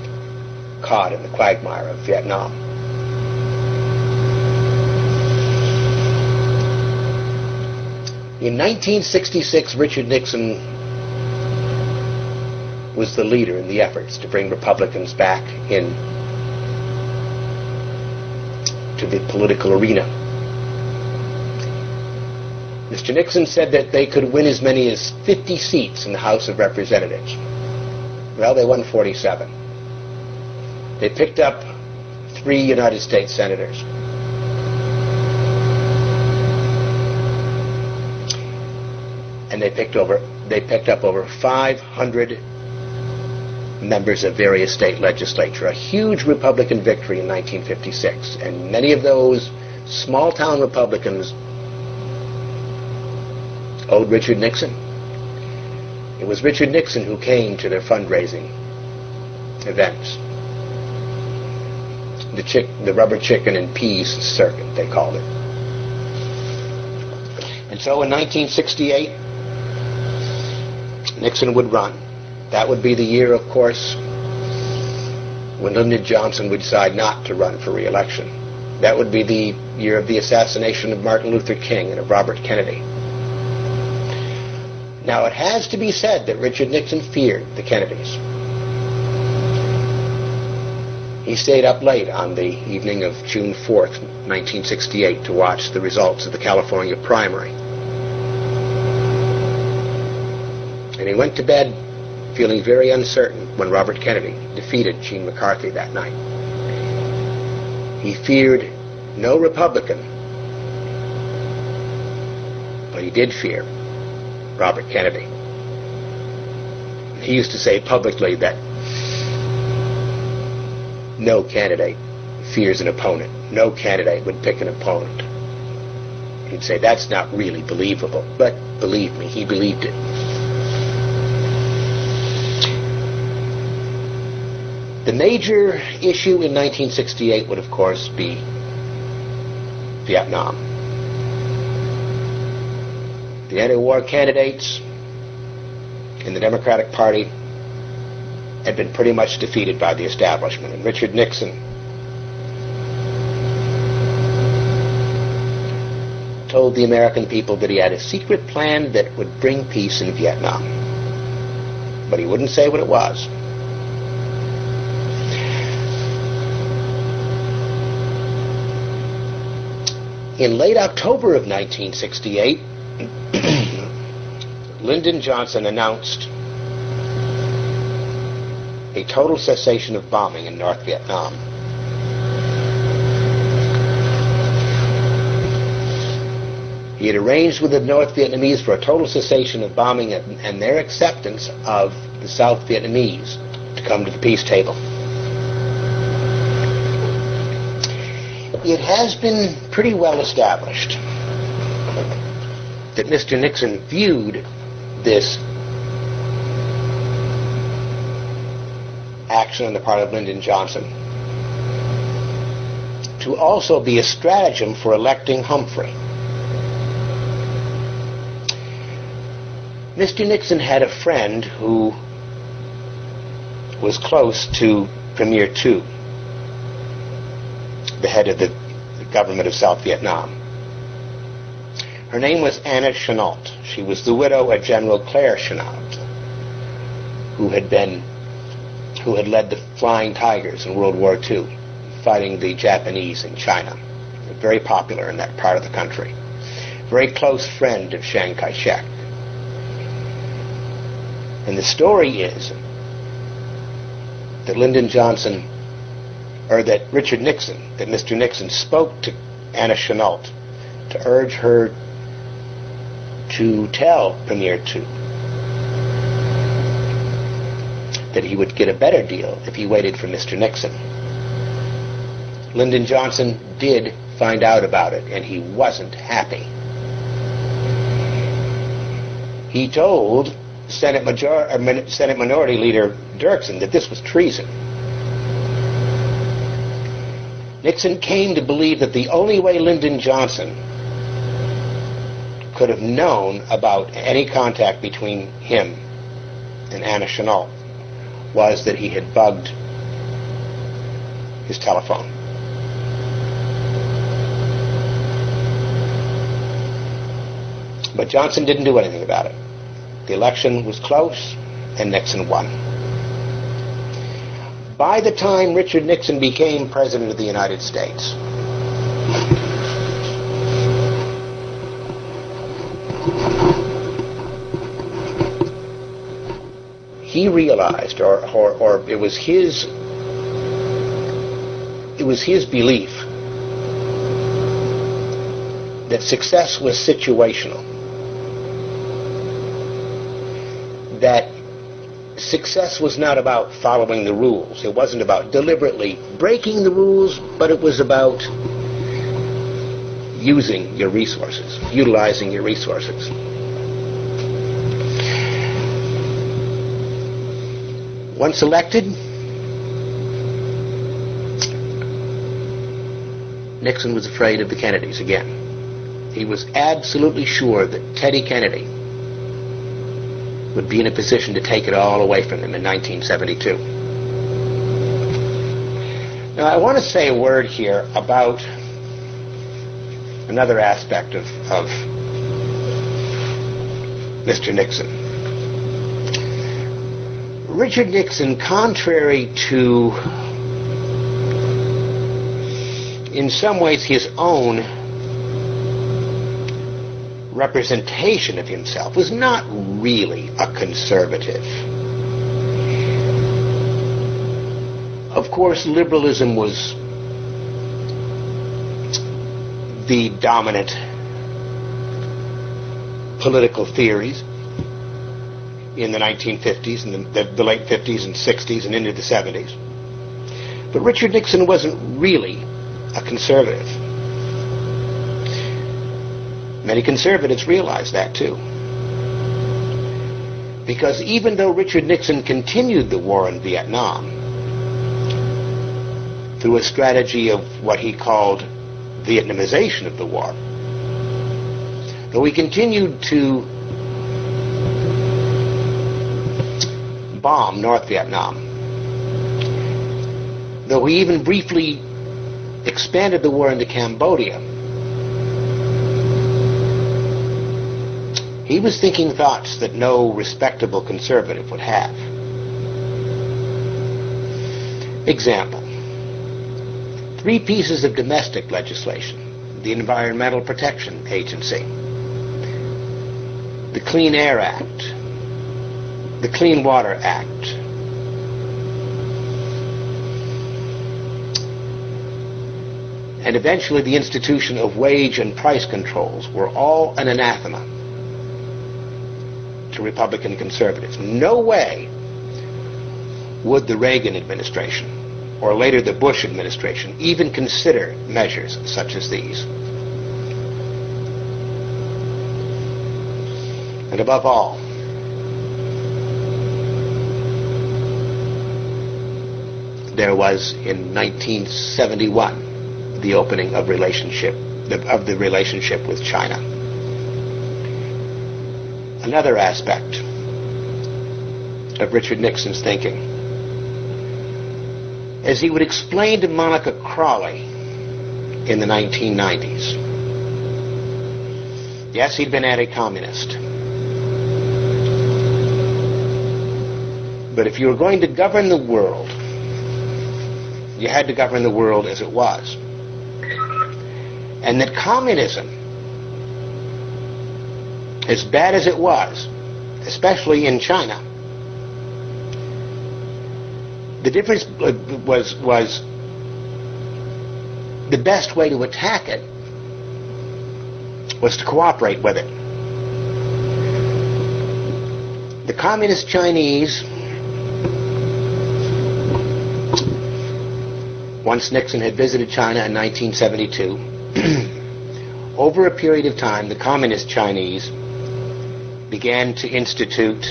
caught in the quagmire of Vietnam. In 1966, Richard Nixon was the leader in the efforts to bring Republicans back in to the political arena. Mr. Nixon said that they could win as many as 50 seats in the House of Representatives. Well, they won 47. They picked up three United States senators. And they picked over they picked up over 500 members of various state legislature, a huge Republican victory in 1956. And many of those small town Republicans owed Richard Nixon. It was Richard Nixon who came to their fundraising events. The chick, the rubber chicken and peas circuit, they called it. And so in 1968, Nixon would run. That would be the year, of course, when Lyndon Johnson would decide not to run for re-election. That would be the year of the assassination of Martin Luther King and of Robert Kennedy. Now, it has to be said that Richard Nixon feared the Kennedys. He stayed up late on the evening of June 4th, 1968, to watch the results of the California primary. And he went to bed feeling very uncertain when Robert Kennedy defeated Gene McCarthy that night. He feared no Republican but he did fear Robert Kennedy. He used to say publicly that no candidate fears an opponent. No candidate would pick an opponent. He'd say that's not really believable, but believe me, he believed it. The major issue in 1968 would, of course, be Vietnam. The anti-war candidates in the Democratic Party had been pretty much defeated by the establishment, and Richard Nixon told the American people that he had a secret plan that would bring peace in Vietnam. But he wouldn't say what it was. In late October of 1968, Lyndon Johnson announced a total cessation of bombing in North Vietnam. He had arranged with the North Vietnamese for a total cessation of bombing and, their acceptance of the South Vietnamese to come to the peace table. It has been pretty well established that Mr. Nixon viewed this action on the part of Lyndon Johnson to also be a stratagem for electing Humphrey. Mr. Nixon had a friend who was close to Premier Thieu the head of the, the government of South Vietnam. Her name was Anna Chennault. She was the widow of General Claire Chennault, who had been, who had led the Flying Tigers in World War II, fighting the Japanese in China. Very popular in that part of the country. Very close friend of Chiang Kai-shek. And the story is that Lyndon Johnson or that Richard Nixon, that Mr. Nixon spoke to Anna Chennault to urge her to tell Premier Thieu that he would get a better deal if he waited for Mr. Nixon. Lyndon Johnson did find out about it, and he wasn't happy. He told Senate, Major- uh, Senate Minority Leader Dirksen that this was treason. Nixon came to believe that the only way Lyndon Johnson could have known about any contact between him and Anna Chennault was that he had bugged his telephone. But Johnson didn't do anything about it. The election was close, and Nixon won by the time Richard Nixon became President of the United States. He realized, or, or, or it was his, it was his belief that success was situational. That success was not about following the rules. It wasn't about deliberately breaking the rules, but it was about using your resources, utilizing your resources. Once elected, Nixon was afraid of the Kennedys again. He was absolutely sure that Teddy Kennedy would be in a position to take it all away from them in 1972. Now, I want to say a word here about another aspect of, of Mr. Nixon. Richard Nixon, contrary to, in some ways, his own representation of himself was not really a conservative. Of course, liberalism was the dominant political theories in the 1950s and the, the, the, late 50s and 60s and into the 70s. But Richard Nixon wasn't really a conservative. Many conservatives realized that too. Because even though Richard Nixon continued the war in Vietnam through a strategy of what he called Vietnamization of the war, though he continued to bomb North Vietnam, though he even briefly expanded the war into Cambodia, he was thinking thoughts that no respectable conservative would have. Example. Three pieces of domestic legislation. The Environmental Protection Agency, the Clean Air Act, the Clean Water Act, and eventually the institution of wage and price controls were all an anathema to Republican conservatives. No way would the Reagan administration or later the Bush administration even consider measures such as these. And above all, there was in 1971 the opening of relationship of the relationship with China another aspect of Richard Nixon's thinking. As he would explain to Monica Crowley in the 1990s. Yes, he'd been anti-communist. But if you were going to govern the world, you had to govern the world as it was. And that communism as bad as it was, especially in China, the difference uh, was was the best way to attack it was to cooperate with it. The communist Chinese, once Nixon had visited China in 1972, over a period of time, the communist Chinese began to institute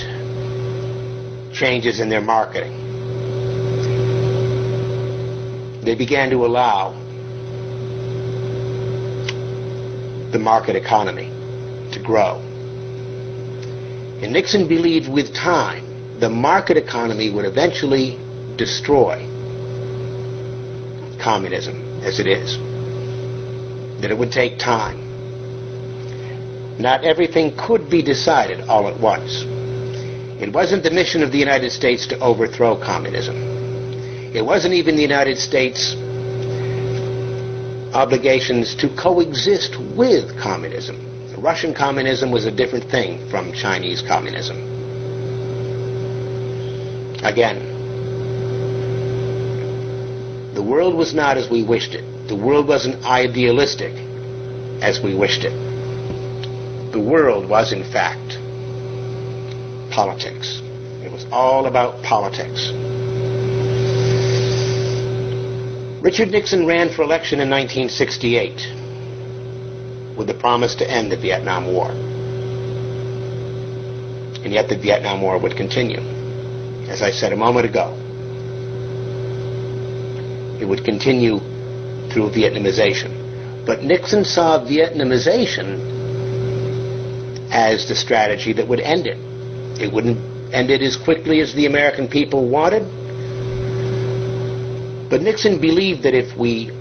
changes in their marketing. They began to allow the market economy to grow. And Nixon believed with time the market economy would eventually destroy communism as it is. That it would take time. Not everything could be decided all at once. It wasn't the mission of the United States to overthrow communism. It wasn't even the United States' obligations to coexist with communism. Russian communism was a different thing from Chinese communism. Again, the world was not as we wished it. The world wasn't idealistic as we wished it the world was, in fact, politics. It was all about politics. Richard Nixon ran for election in 1968 with the promise to end the Vietnam War. And yet the Vietnam War would continue. As I said a moment ago, it would continue through Vietnamization. But Nixon saw Vietnamization as the strategy that would end it. It wouldn't end it as quickly as the American people wanted. But Nixon believed that if we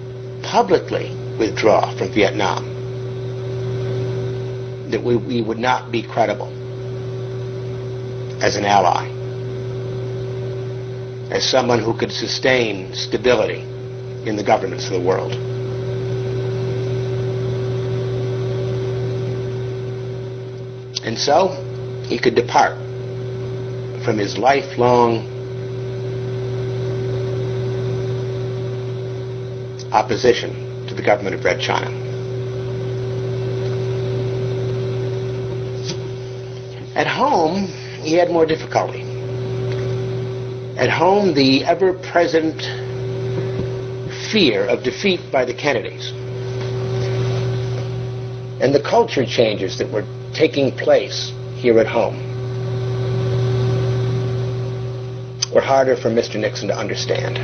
publicly withdraw from Vietnam, that we, we would not be credible as an ally, as someone who could sustain stability in the governments of the world. And so he could depart from his lifelong opposition to the government of Red China. At home, he had more difficulty. At home, the ever present fear of defeat by the Kennedys and the culture changes that were taking place here at home were harder for Mr. Nixon to understand.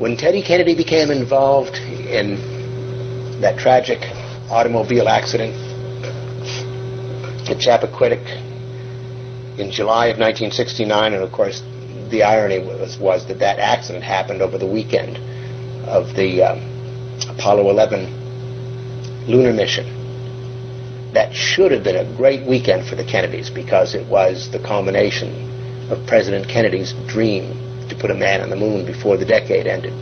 When Teddy Kennedy became involved in that tragic automobile accident at Chappaquiddick in July of 1969, and of course, the irony was, was that that accident happened over the weekend of the um, Apollo 11 lunar mission. That should have been a great weekend for the Kennedys because it was the culmination of President Kennedy's dream to put a man on the moon before the decade ended.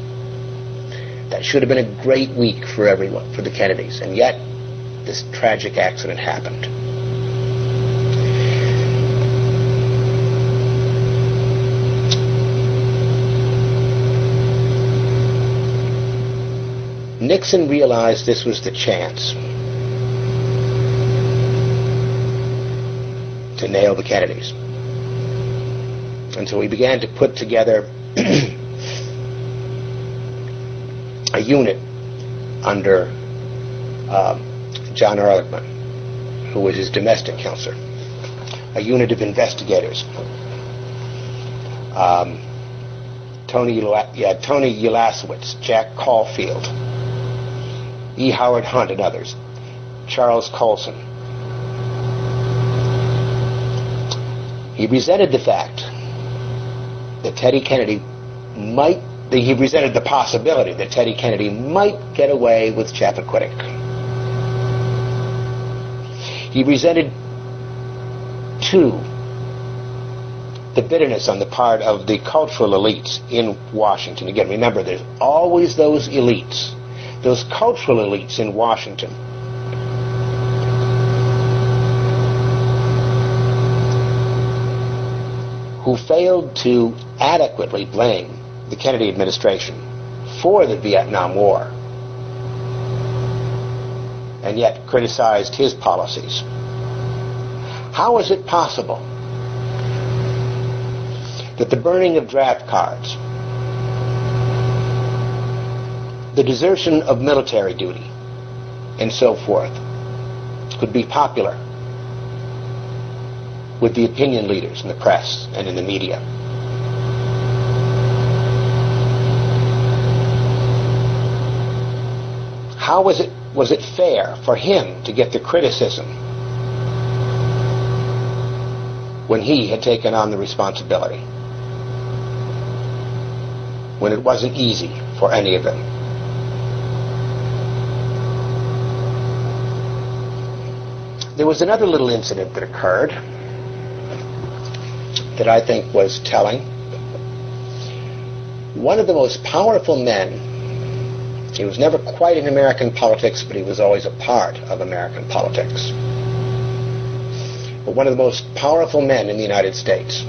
That should have been a great week for everyone, for the Kennedys, and yet this tragic accident happened. Nixon realized this was the chance to nail the Kennedys. And so he began to put together a unit under uh, John Ehrlichman, who was his domestic counselor, a unit of investigators. Um, Tony, yeah, Tony Jack Caulfield, E. Howard Hunt, and others, Charles Colson. He resented the fact that Teddy Kennedy might, he resented the possibility that Teddy Kennedy might get away with Chappaquiddick. He resented, too, the bitterness on the part of the cultural elites in Washington. Again, remember, there's always those elites, those cultural elites in Washington who failed to adequately blame the Kennedy administration for the Vietnam War and yet criticized his policies. How is it possible that the burning of draft cards, the desertion of military duty, and so forth could be popular with the opinion leaders in the press and in the media. How was it was it fair for him to get the criticism when he had taken on the responsibility? When it wasn't easy for any of them. There was another little incident that occurred that I think was telling. One of the most powerful men, he was never quite in American politics, but he was always a part of American politics. But one of the most powerful men in the United States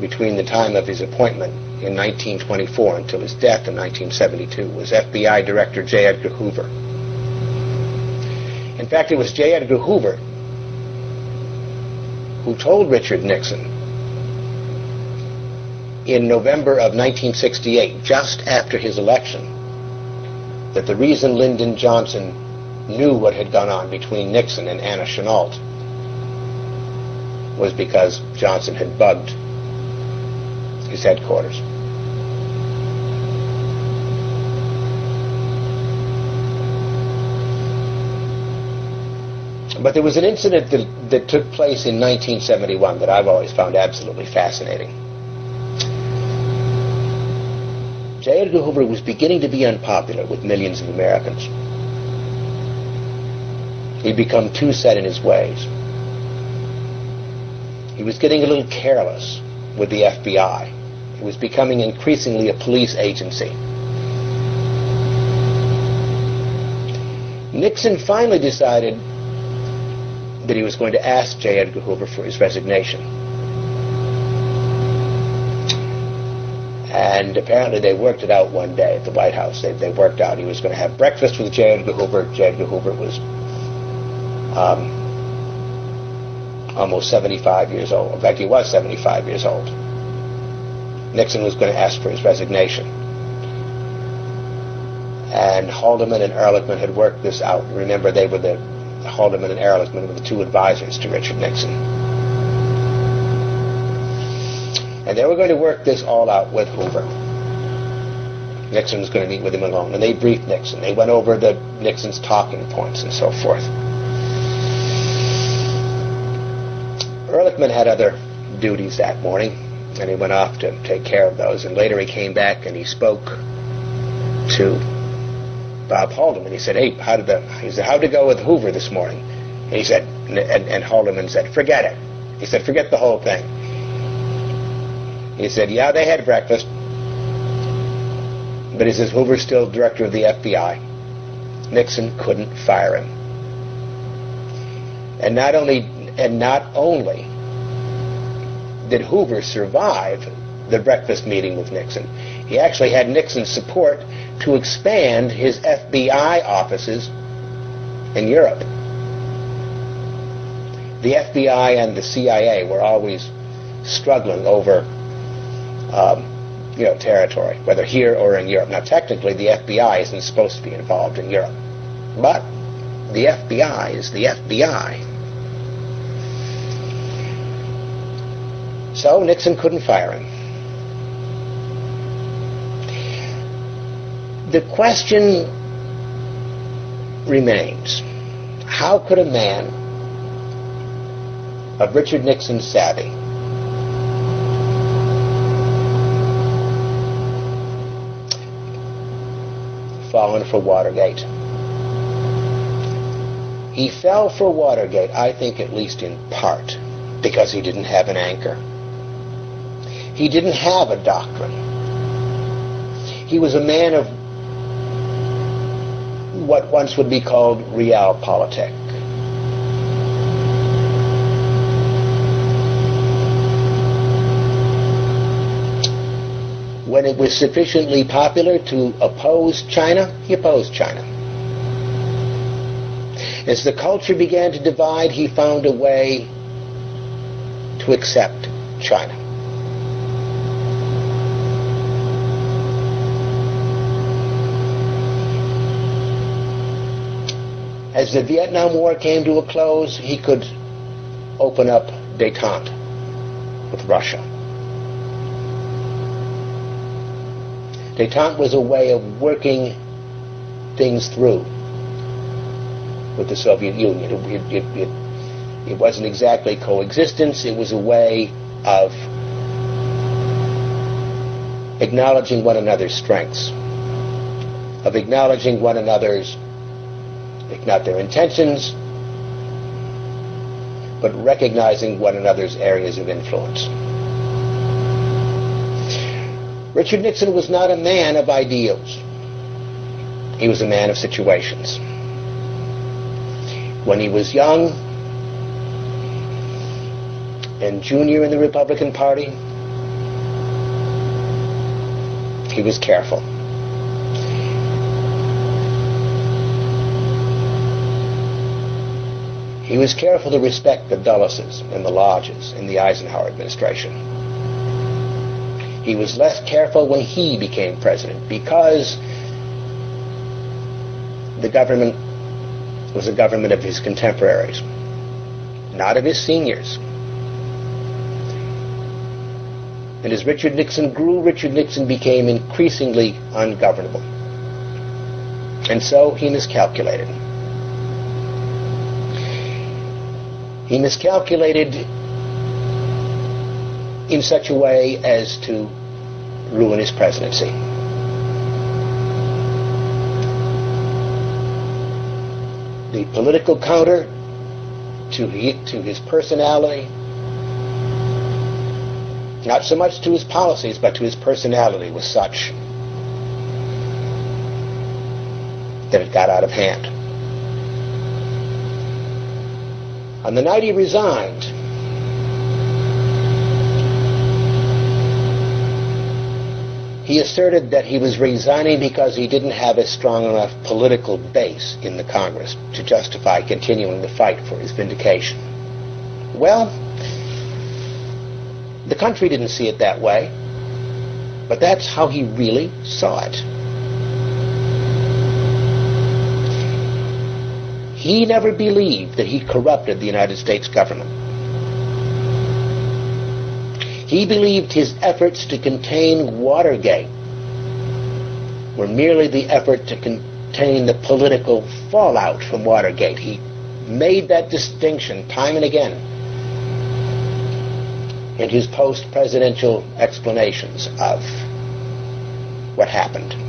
between the time of his appointment in 1924 until his death in 1972 was FBI Director J. Edgar Hoover. In fact, it was J. Edgar Hoover who told Richard Nixon in November of 1968, just after his election, that the reason Lyndon Johnson knew what had gone on between Nixon and Anna Chennault was because Johnson had bugged his headquarters. But there was an incident that, that took place in 1971 that I've always found absolutely fascinating. J. Edgar Hoover was beginning to be unpopular with millions of Americans. He'd become too set in his ways. He was getting a little careless with the FBI. He was becoming increasingly a police agency. Nixon finally decided that he was going to ask J. Edgar Hoover for his resignation. And apparently they worked it out one day at the White House. They, they worked out he was going to have breakfast with J. Edgar Hoover. J. Edgar Hoover was um, almost 75 years old. In fact, he was 75 years old. Nixon was going to ask for his resignation. And Haldeman and Ehrlichman had worked this out. Remember, they were the Haldeman and Ehrlichman were the two advisors to Richard Nixon. And they were going to work this all out with Hoover. Nixon was going to meet with him alone. And they briefed Nixon. They went over the Nixon's talking points and so forth. Ehrlichman had other duties that morning, and he went off to take care of those. And later he came back and he spoke to Bob Haldeman. He said, "Hey, how did the?" He said, "How'd it go with Hoover this morning?" And he said, and, and Haldeman said, "Forget it." He said, "Forget the whole thing." He said, "Yeah, they had breakfast, but he says Hoover's still director of the FBI. Nixon couldn't fire him, and not only and not only did Hoover survive the breakfast meeting with Nixon, he actually had Nixon's support to expand his FBI offices in Europe. The FBI and the CIA were always struggling over, um, you know, territory, whether here or in Europe. Now, technically, the FBI isn't supposed to be involved in Europe, but the FBI is the FBI. So Nixon couldn't fire him. The question remains how could a man of Richard Nixon's savvy fallen for Watergate? He fell for Watergate, I think, at least in part, because he didn't have an anchor. He didn't have a doctrine. He was a man of what once would be called realpolitik. When it was sufficiently popular to oppose China, he opposed China. As the culture began to divide, he found a way to accept China. As the Vietnam War came to a close, he could open up detente with Russia. Detente was a way of working things through with the Soviet Union. It, it, it, it, wasn't exactly coexistence, it was a way of acknowledging one another's strengths, of acknowledging one another's not their intentions, but recognizing one another's areas of influence. Richard Nixon was not a man of ideals. He was a man of situations. When he was young and junior in the Republican Party, he was careful. He was careful to respect the Dulleses and the Lodges in the Eisenhower administration. He was less careful when he became president because the government was a government of his contemporaries, not of his seniors. And as Richard Nixon grew, Richard Nixon became increasingly ungovernable. And so he miscalculated. He miscalculated in such a way as to ruin his presidency. The political counter to, to his personality, not so much to his policies, but to his personality, was such that it got out of hand. On the night he resigned, he asserted that he was resigning because he didn't have a strong enough political base in the Congress to justify continuing the fight for his vindication. Well, the country didn't see it that way, but that's how he really saw it. He never believed that he corrupted the United States government. He believed his efforts to contain Watergate were merely the effort to contain the political fallout from Watergate. He made that distinction time and again in his post presidential explanations of what happened.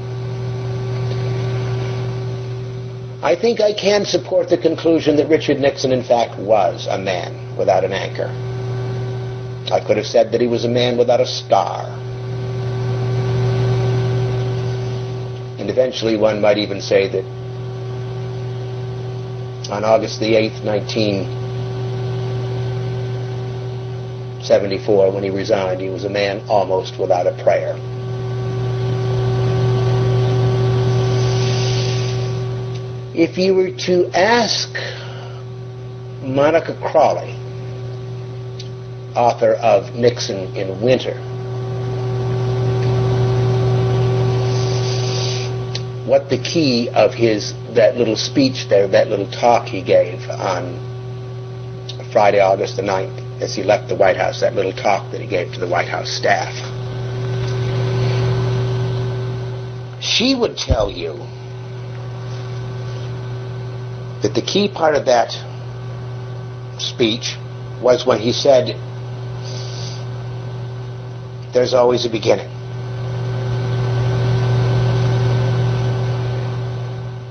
I think I can support the conclusion that Richard Nixon, in fact, was a man without an anchor. I could have said that he was a man without a star. And eventually one might even say that on August the 8th, 1974, when he resigned, he was a man almost without a prayer. If you were to ask Monica Crowley, author of Nixon in Winter. What the key of his that little speech there, that little talk he gave on Friday, August the 9th, as he left the White House, that little talk that he gave to the White House staff. She would tell you that the key part of that speech was when he said, there's always a beginning.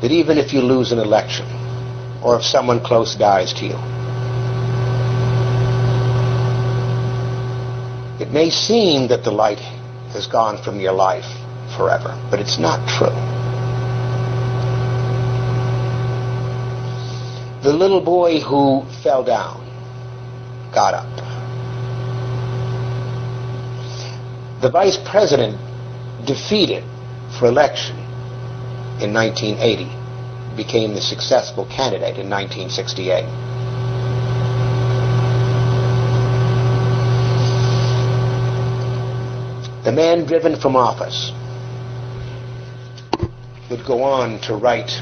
That even if you lose an election, or if someone close dies to you, it may seem that the light has gone from your life forever, but it's not true. The little boy who fell down got up. the vice president defeated for election in 1980 became the successful candidate in 1968. The man driven from office would go on to write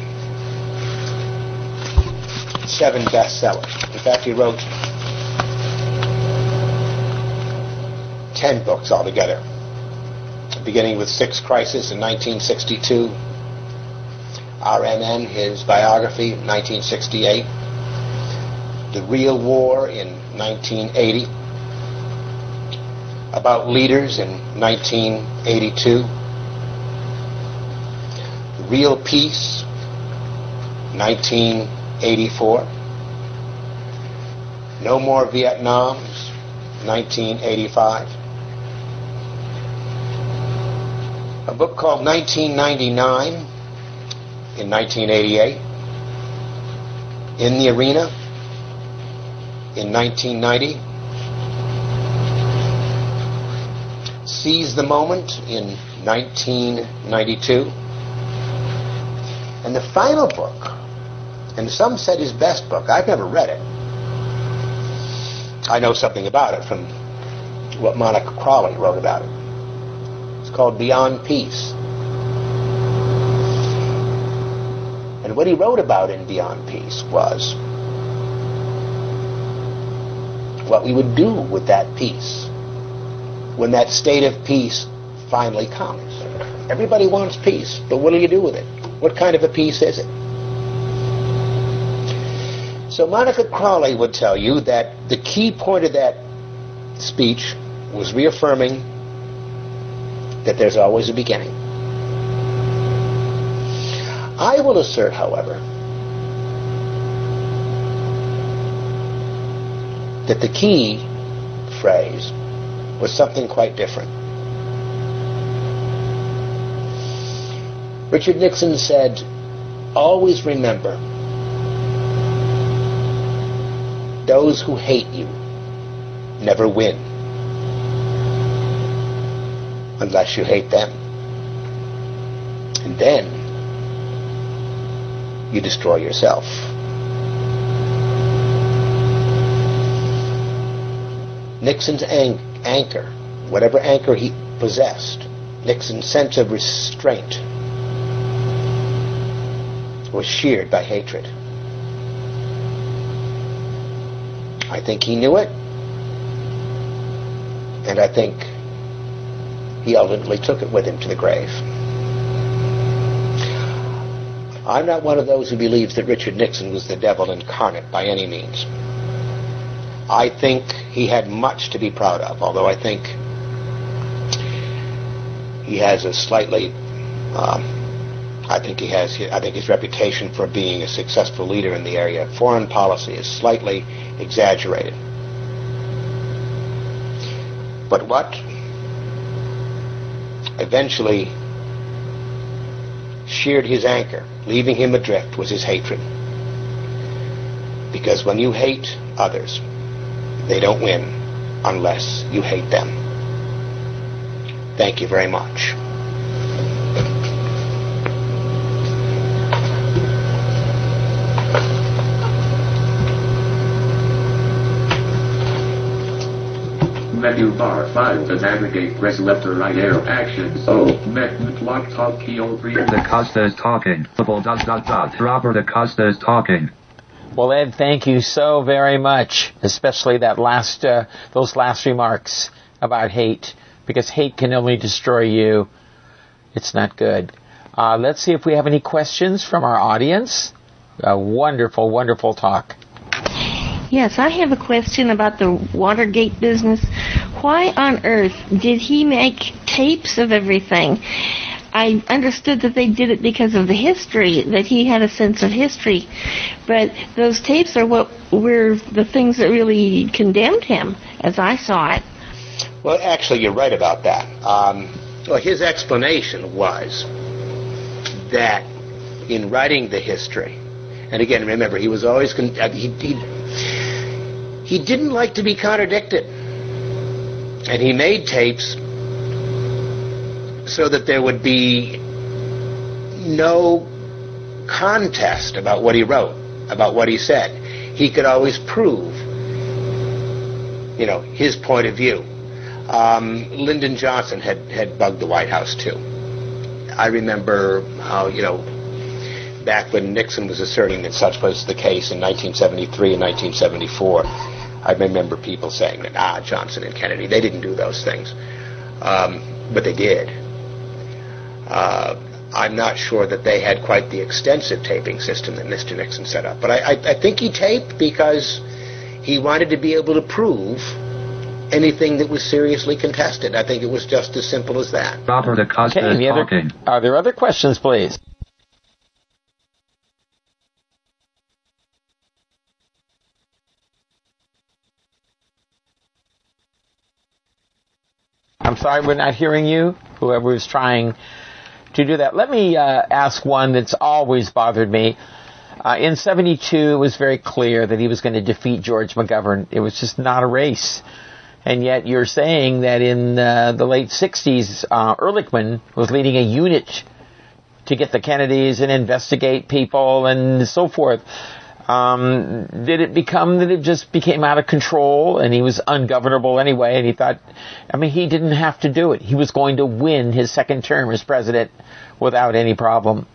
seven bestsellers. In fact, he wrote ten books altogether, beginning with Six Crisis in 1962, RMN, his biography, 1968, The Real War in 1980, About Leaders in 1982, Real Peace, 1984, No More Vietnams, 1985, a book called 1999 in 1988, In the Arena in 1990, Seize the Moment in 1992, and the final book, and some said his best book, I've never read it. I know something about it from what Monica Crowley wrote about it It's called Beyond Peace. And what he wrote about in Beyond Peace was what we would do with that peace when that state of peace finally comes. Everybody wants peace, but what do you do with it? What kind of a peace is it? So Monica Crowley would tell you that the key point of that speech was reaffirming that there's always a beginning. I will assert, however, that the key phrase was something quite different. Richard Nixon said, always remember, those who hate you never win unless you hate them. And then you destroy yourself. Nixon's an- anchor, whatever anchor he possessed, Nixon's sense of restraint was sheared by hatred. I think he knew it, and I think he ultimately took it with him to the grave. I'm not one of those who believes that Richard Nixon was the devil incarnate by any means. I think he had much to be proud of, although I think he has a slightly, um, I think he has, I think his reputation for being a successful leader in the area of foreign policy is slightly exaggerated. But what eventually sheared his anchor, leaving him adrift, was his hatred. Because when you hate others, they don't win unless you hate them. Thank you very much. Menu bar file to navigate press left or right arrow actions. Oh, met lock talk key O three. Acosta is talking. Double dot dot dot. Robert Acosta is talking. Well, Ed, thank you so very much, especially that last, uh, those last remarks about hate, because hate can only destroy you. It's not good. Uh, let's see if we have any questions from our audience. A wonderful, wonderful talk. Yes, I have a question about the Watergate business. Why on earth did he make tapes of everything? I understood that they did it because of the history, that he had a sense of history. But those tapes are what were the things that really condemned him, as I saw it. Well, actually, you're right about that. Um, well, his explanation was that in writing the history, and again, remember, he was always con- uh, he, he he didn't like to be contradicted, and he made tapes so that there would be no contest about what he wrote, about what he said. He could always prove, you know, his point of view. Um, Lyndon Johnson had, had bugged the White House too. I remember how, you know, back when Nixon was asserting that such was the case in 1973 and 1974, I remember people saying that, ah, Johnson and Kennedy, they didn't do those things. Um, but they did. Uh, I'm not sure that they had quite the extensive taping system that Mr. Nixon set up. But I, I, I think he taped because he wanted to be able to prove anything that was seriously contested. I think it was just as simple as that. Robert Acosta Okay, is any other, talking. are there other questions, please? I'm sorry we're not hearing you, whoever is trying to do that. Let me uh, ask one that's always bothered me. Uh, in 72, it was very clear that he was going to defeat George McGovern. It was just not a race. And yet you're saying that in uh, the late 60s, uh, Ehrlichman was leading a unit to get the Kennedys and investigate people and so forth. Um, did it become that it just became out of control and he was ungovernable anyway and he thought, I mean, he didn't have to do it. He was going to win his second term as president without any problem.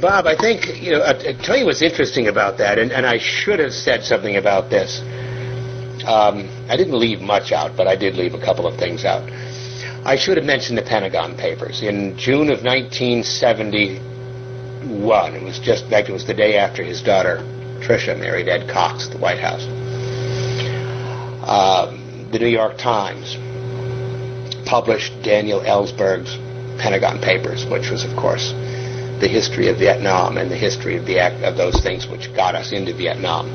Bob, I think, you know, I'll tell you what's interesting about that, and, and I should have said something about this. Um, I didn't leave much out, but I did leave a couple of things out. I should have mentioned the Pentagon Papers. In June of 1971, it was just, fact, it was the day after his daughter, Tricia, married Ed Cox at the White House. Um, the New York Times published Daniel Ellsberg's Pentagon Papers, which was, of course, the history of Vietnam and the history of the act of those things which got us into Vietnam.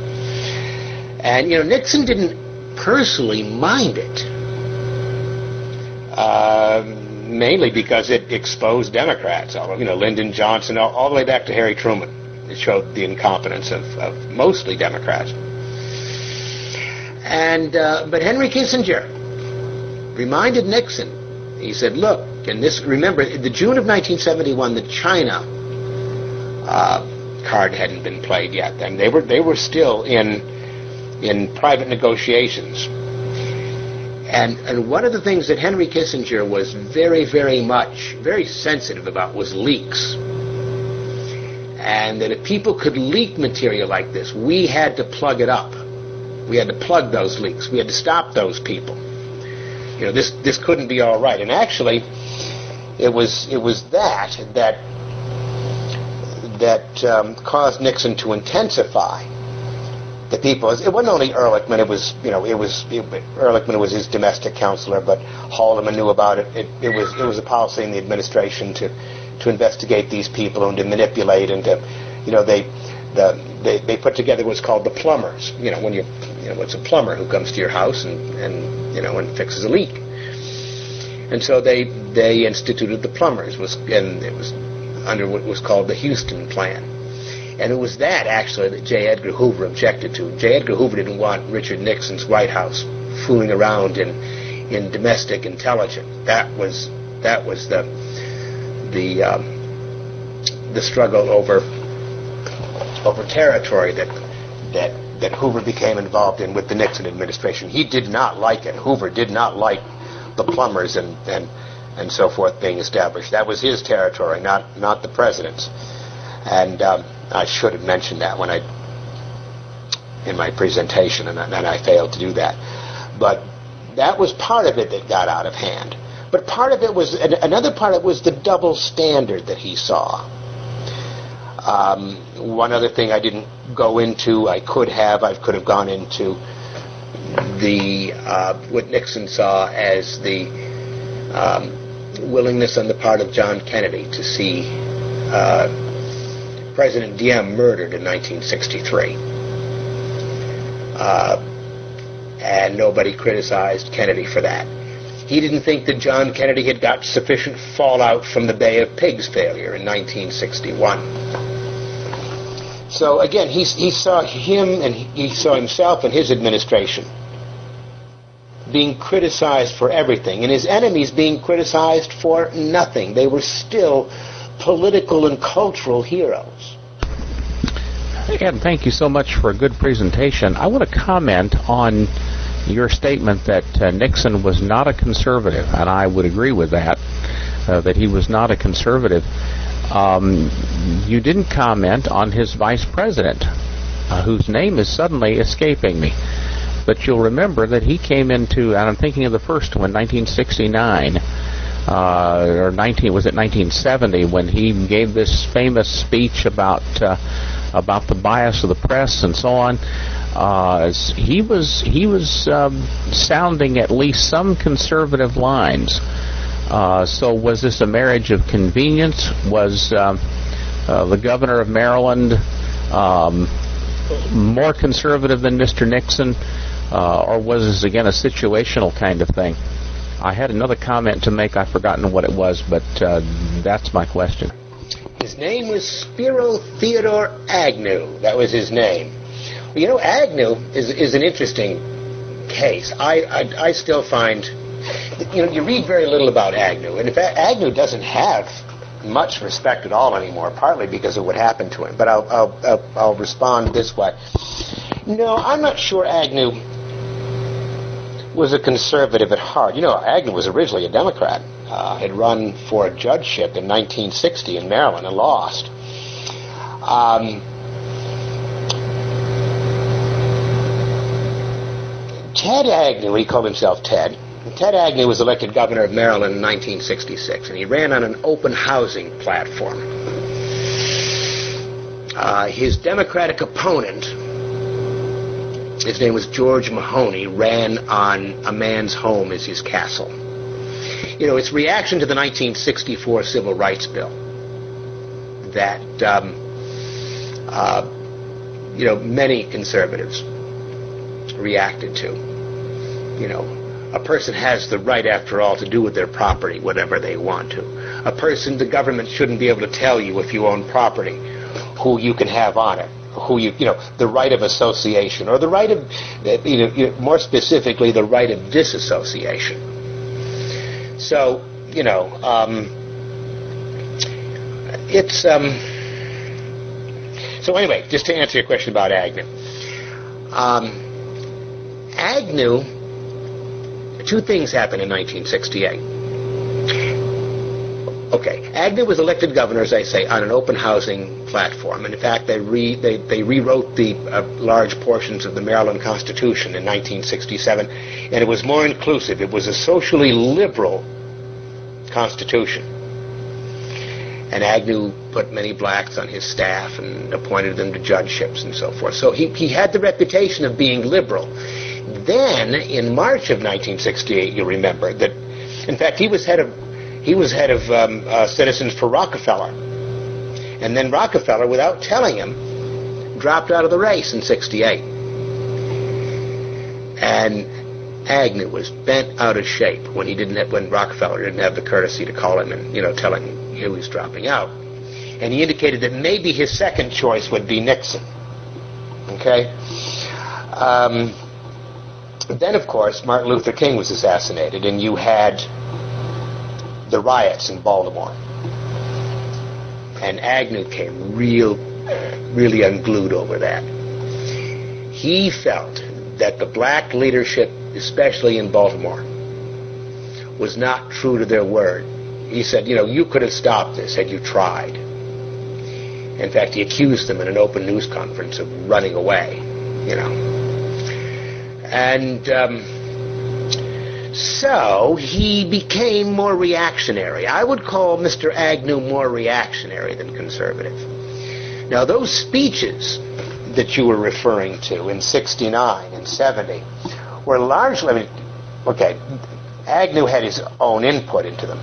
And you know, Nixon didn't personally mind it, uh, mainly because it exposed Democrats. You know, Lyndon Johnson, all, all the way back to Harry Truman. It showed the incompetence of, of mostly Democrats. And uh, but Henry Kissinger reminded Nixon. He said, "Look, And this, remember, the June of 1971, the China uh, card hadn't been played yet. And they were they were still in in private negotiations. And and one of the things that Henry Kissinger was very very much very sensitive about was leaks. And that if people could leak material like this, we had to plug it up. We had to plug those leaks. We had to stop those people. You know, this this couldn't be all right. And actually, it was it was that that that um, caused Nixon to intensify the people. It wasn't only Ehrlichman. It was you know it was it, Ehrlichman was his domestic counselor, but Haldeman knew about it. it. It was it was a policy in the administration to to investigate these people and to manipulate and to you know they the they, they put together what's called the plumbers. You know when you you know it's a plumber who comes to your house and and you know and fixes a leak. And so they they instituted the plumbers was and it was under what was called the Huston Plan. And it was that, actually, that J. Edgar Hoover objected to. J. Edgar Hoover didn't want Richard Nixon's White House fooling around in, in domestic intelligence. That was, that was the, the, um, the struggle over, over territory that, that, that Hoover became involved in with the Nixon administration. He did not like it. Hoover did not like the plumbers and, and and so forth being established. That was his territory, not not the president's. And um, I should have mentioned that when I in my presentation, and, and I failed to do that. But that was part of it that got out of hand. But part of it was another part of it was the double standard that he saw. Um, one other thing I didn't go into, I could have, I could have gone into the uh, what Nixon saw as the um, willingness on the part of John Kennedy to see uh, President Diem murdered in 1963. Uh, and nobody criticized Kennedy for that. He didn't think that John Kennedy had got sufficient fallout from the Bay of Pigs failure in 1961. So again, he, he saw him and he saw himself and his administration being criticized for everything, and his enemies being criticized for nothing. They were still political and cultural heroes. Ed, thank you so much for a good presentation. I want to comment on your statement that uh, Nixon was not a conservative, and I would agree with that, uh, that he was not a conservative. Um, you didn't comment on his vice president, uh, whose name is suddenly escaping me. But you'll remember that he came into, and I'm thinking of the first one, 1969. Uh, or 19 was it 1970 when he gave this famous speech about uh, about the bias of the press and so on. Uh, he was he was um, sounding at least some conservative lines. Uh, so was this a marriage of convenience? Was um, uh, the governor of Maryland um, more conservative than Mr. Nixon? uh, or was this again a situational kind of thing? I had another comment to make. I've forgotten what it was, but uh, that's my question. His name was Spiro Theodore Agnew. That was his name. You know, Agnew is is an interesting case. I, I I still find, you know, you read very little about Agnew, and Agnew doesn't have much respect at all anymore, partly because of what happened to him. But I'll I'll I'll, I'll respond this way. No, I'm not sure Agnew was a conservative at heart. You know, Agnew was originally a Democrat. Uh, had run for a judgeship in 1960 in Maryland and lost. Um, Ted Agnew, he called himself Ted. Ted Agnew was elected governor of Maryland in 1966, and he ran on an open housing platform. Uh, his Democratic opponent his name was George Mahoney, ran on a man's home as his castle. You know, it's reaction to the 1964 Civil Rights Bill that, um, uh, you know, many conservatives reacted to. You know, a person has the right, after all, to do with their property whatever they want to. A person, the government shouldn't be able to tell you if you own property who you can have on it who you you know the right of association or the right of you know more specifically the right of disassociation. So you know, um, it's um, so anyway. Just to answer your question about Agnew, um, Agnew. Two things happened in 1968. Okay, Agnew was elected governor, as I say, on an open housing platform. And in fact, they, re, they, they rewrote the uh, large portions of the Maryland Constitution in 1967, and it was more inclusive. It was a socially liberal constitution. And Agnew put many blacks on his staff and appointed them to judgeships and so forth. So he, he had the reputation of being liberal. Then, in March of 1968, you remember that, in fact, he was head of he was head of um, uh, Citizens for Rockefeller, and then Rockefeller, without telling him, dropped out of the race in '68, and Agnew was bent out of shape when he didn't have, when Rockefeller didn't have the courtesy to call him and you know tell him he was dropping out, and he indicated that maybe his second choice would be Nixon. Okay. Um, then, of course, Martin Luther King was assassinated, and you had the riots in Baltimore. And Agnew came real, really unglued over that. He felt that the black leadership, especially in Baltimore, was not true to their word. He said, you know, you could have stopped this had you tried. In fact, he accused them in an open news conference of running away, you know. And um, so he became more reactionary. I would call Mr. Agnew more reactionary than conservative. Now, those speeches that you were referring to in 69 and 70 were largely, I mean, okay, Agnew had his own input into them.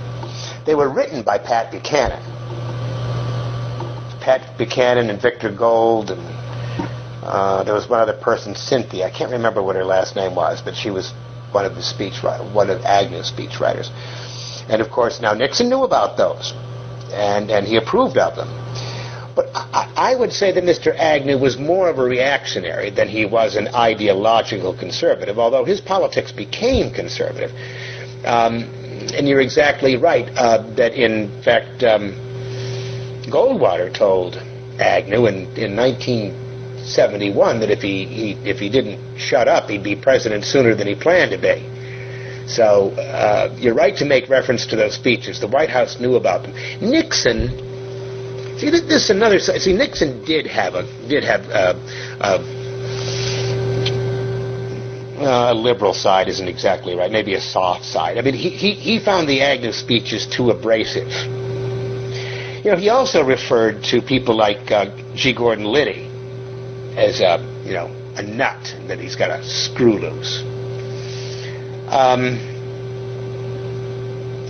They were written by Pat Buchanan. Pat Buchanan and Victor Gold and uh, there was one other person, Cynthia. I can't remember what her last name was, but she was one of the speech one of Agnew's speechwriters. And of course, now Nixon knew about those, and and he approved of them. But I, I would say that Mr. Agnew was more of a reactionary than he was an ideological conservative, although his politics became conservative. Um, and you're exactly right uh, that, in fact, um, Goldwater told Agnew in, in 1971 that if he, he, if he didn't shut up, he'd be president sooner than he planned to be. So uh, you're right to make reference to those speeches. The White House knew about them. Nixon, see, this is another. Side see, Nixon did have a did have uh, uh, a liberal side isn't exactly right. Maybe a soft side. I mean, he he, he found the Agnew speeches too abrasive. You know, he also referred to people like uh, G. Gordon Liddy as a, you know, a nut that he's got to screw loose. Um,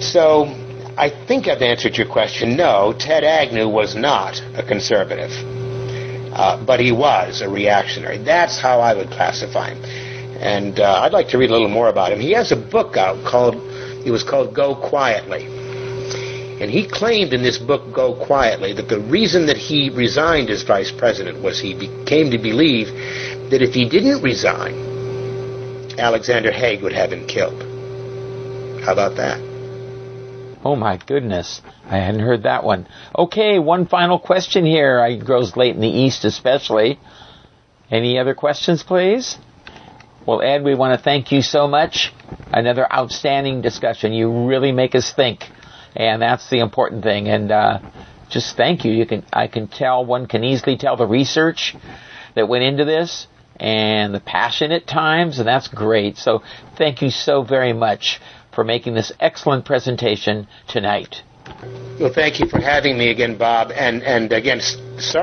so I think I've answered your question. No, Ted Agnew was not a conservative, uh, but he was a reactionary. That's how I would classify him. And uh, I'd like to read a little more about him. He has a book out called, it was called Go Quietly. And he claimed in this book, Go Quietly, that the reason that he resigned as vice president was he came to believe that if he didn't resign, Alexander Haig would have him killed. How about that? Oh my goodness. I hadn't heard that one. Okay, one final question here. It grows late in the East especially. Any other questions, please? Well, Ed, we want to thank you so much. Another outstanding discussion. You really make us think and that's the important thing. And uh, just thank you. You can I can tell one can easily tell the research that went into this and the passion at times, and that's great. So thank you so very much for making this excellent presentation tonight. Well, thank you for having me again, Bob, and and again, sorry.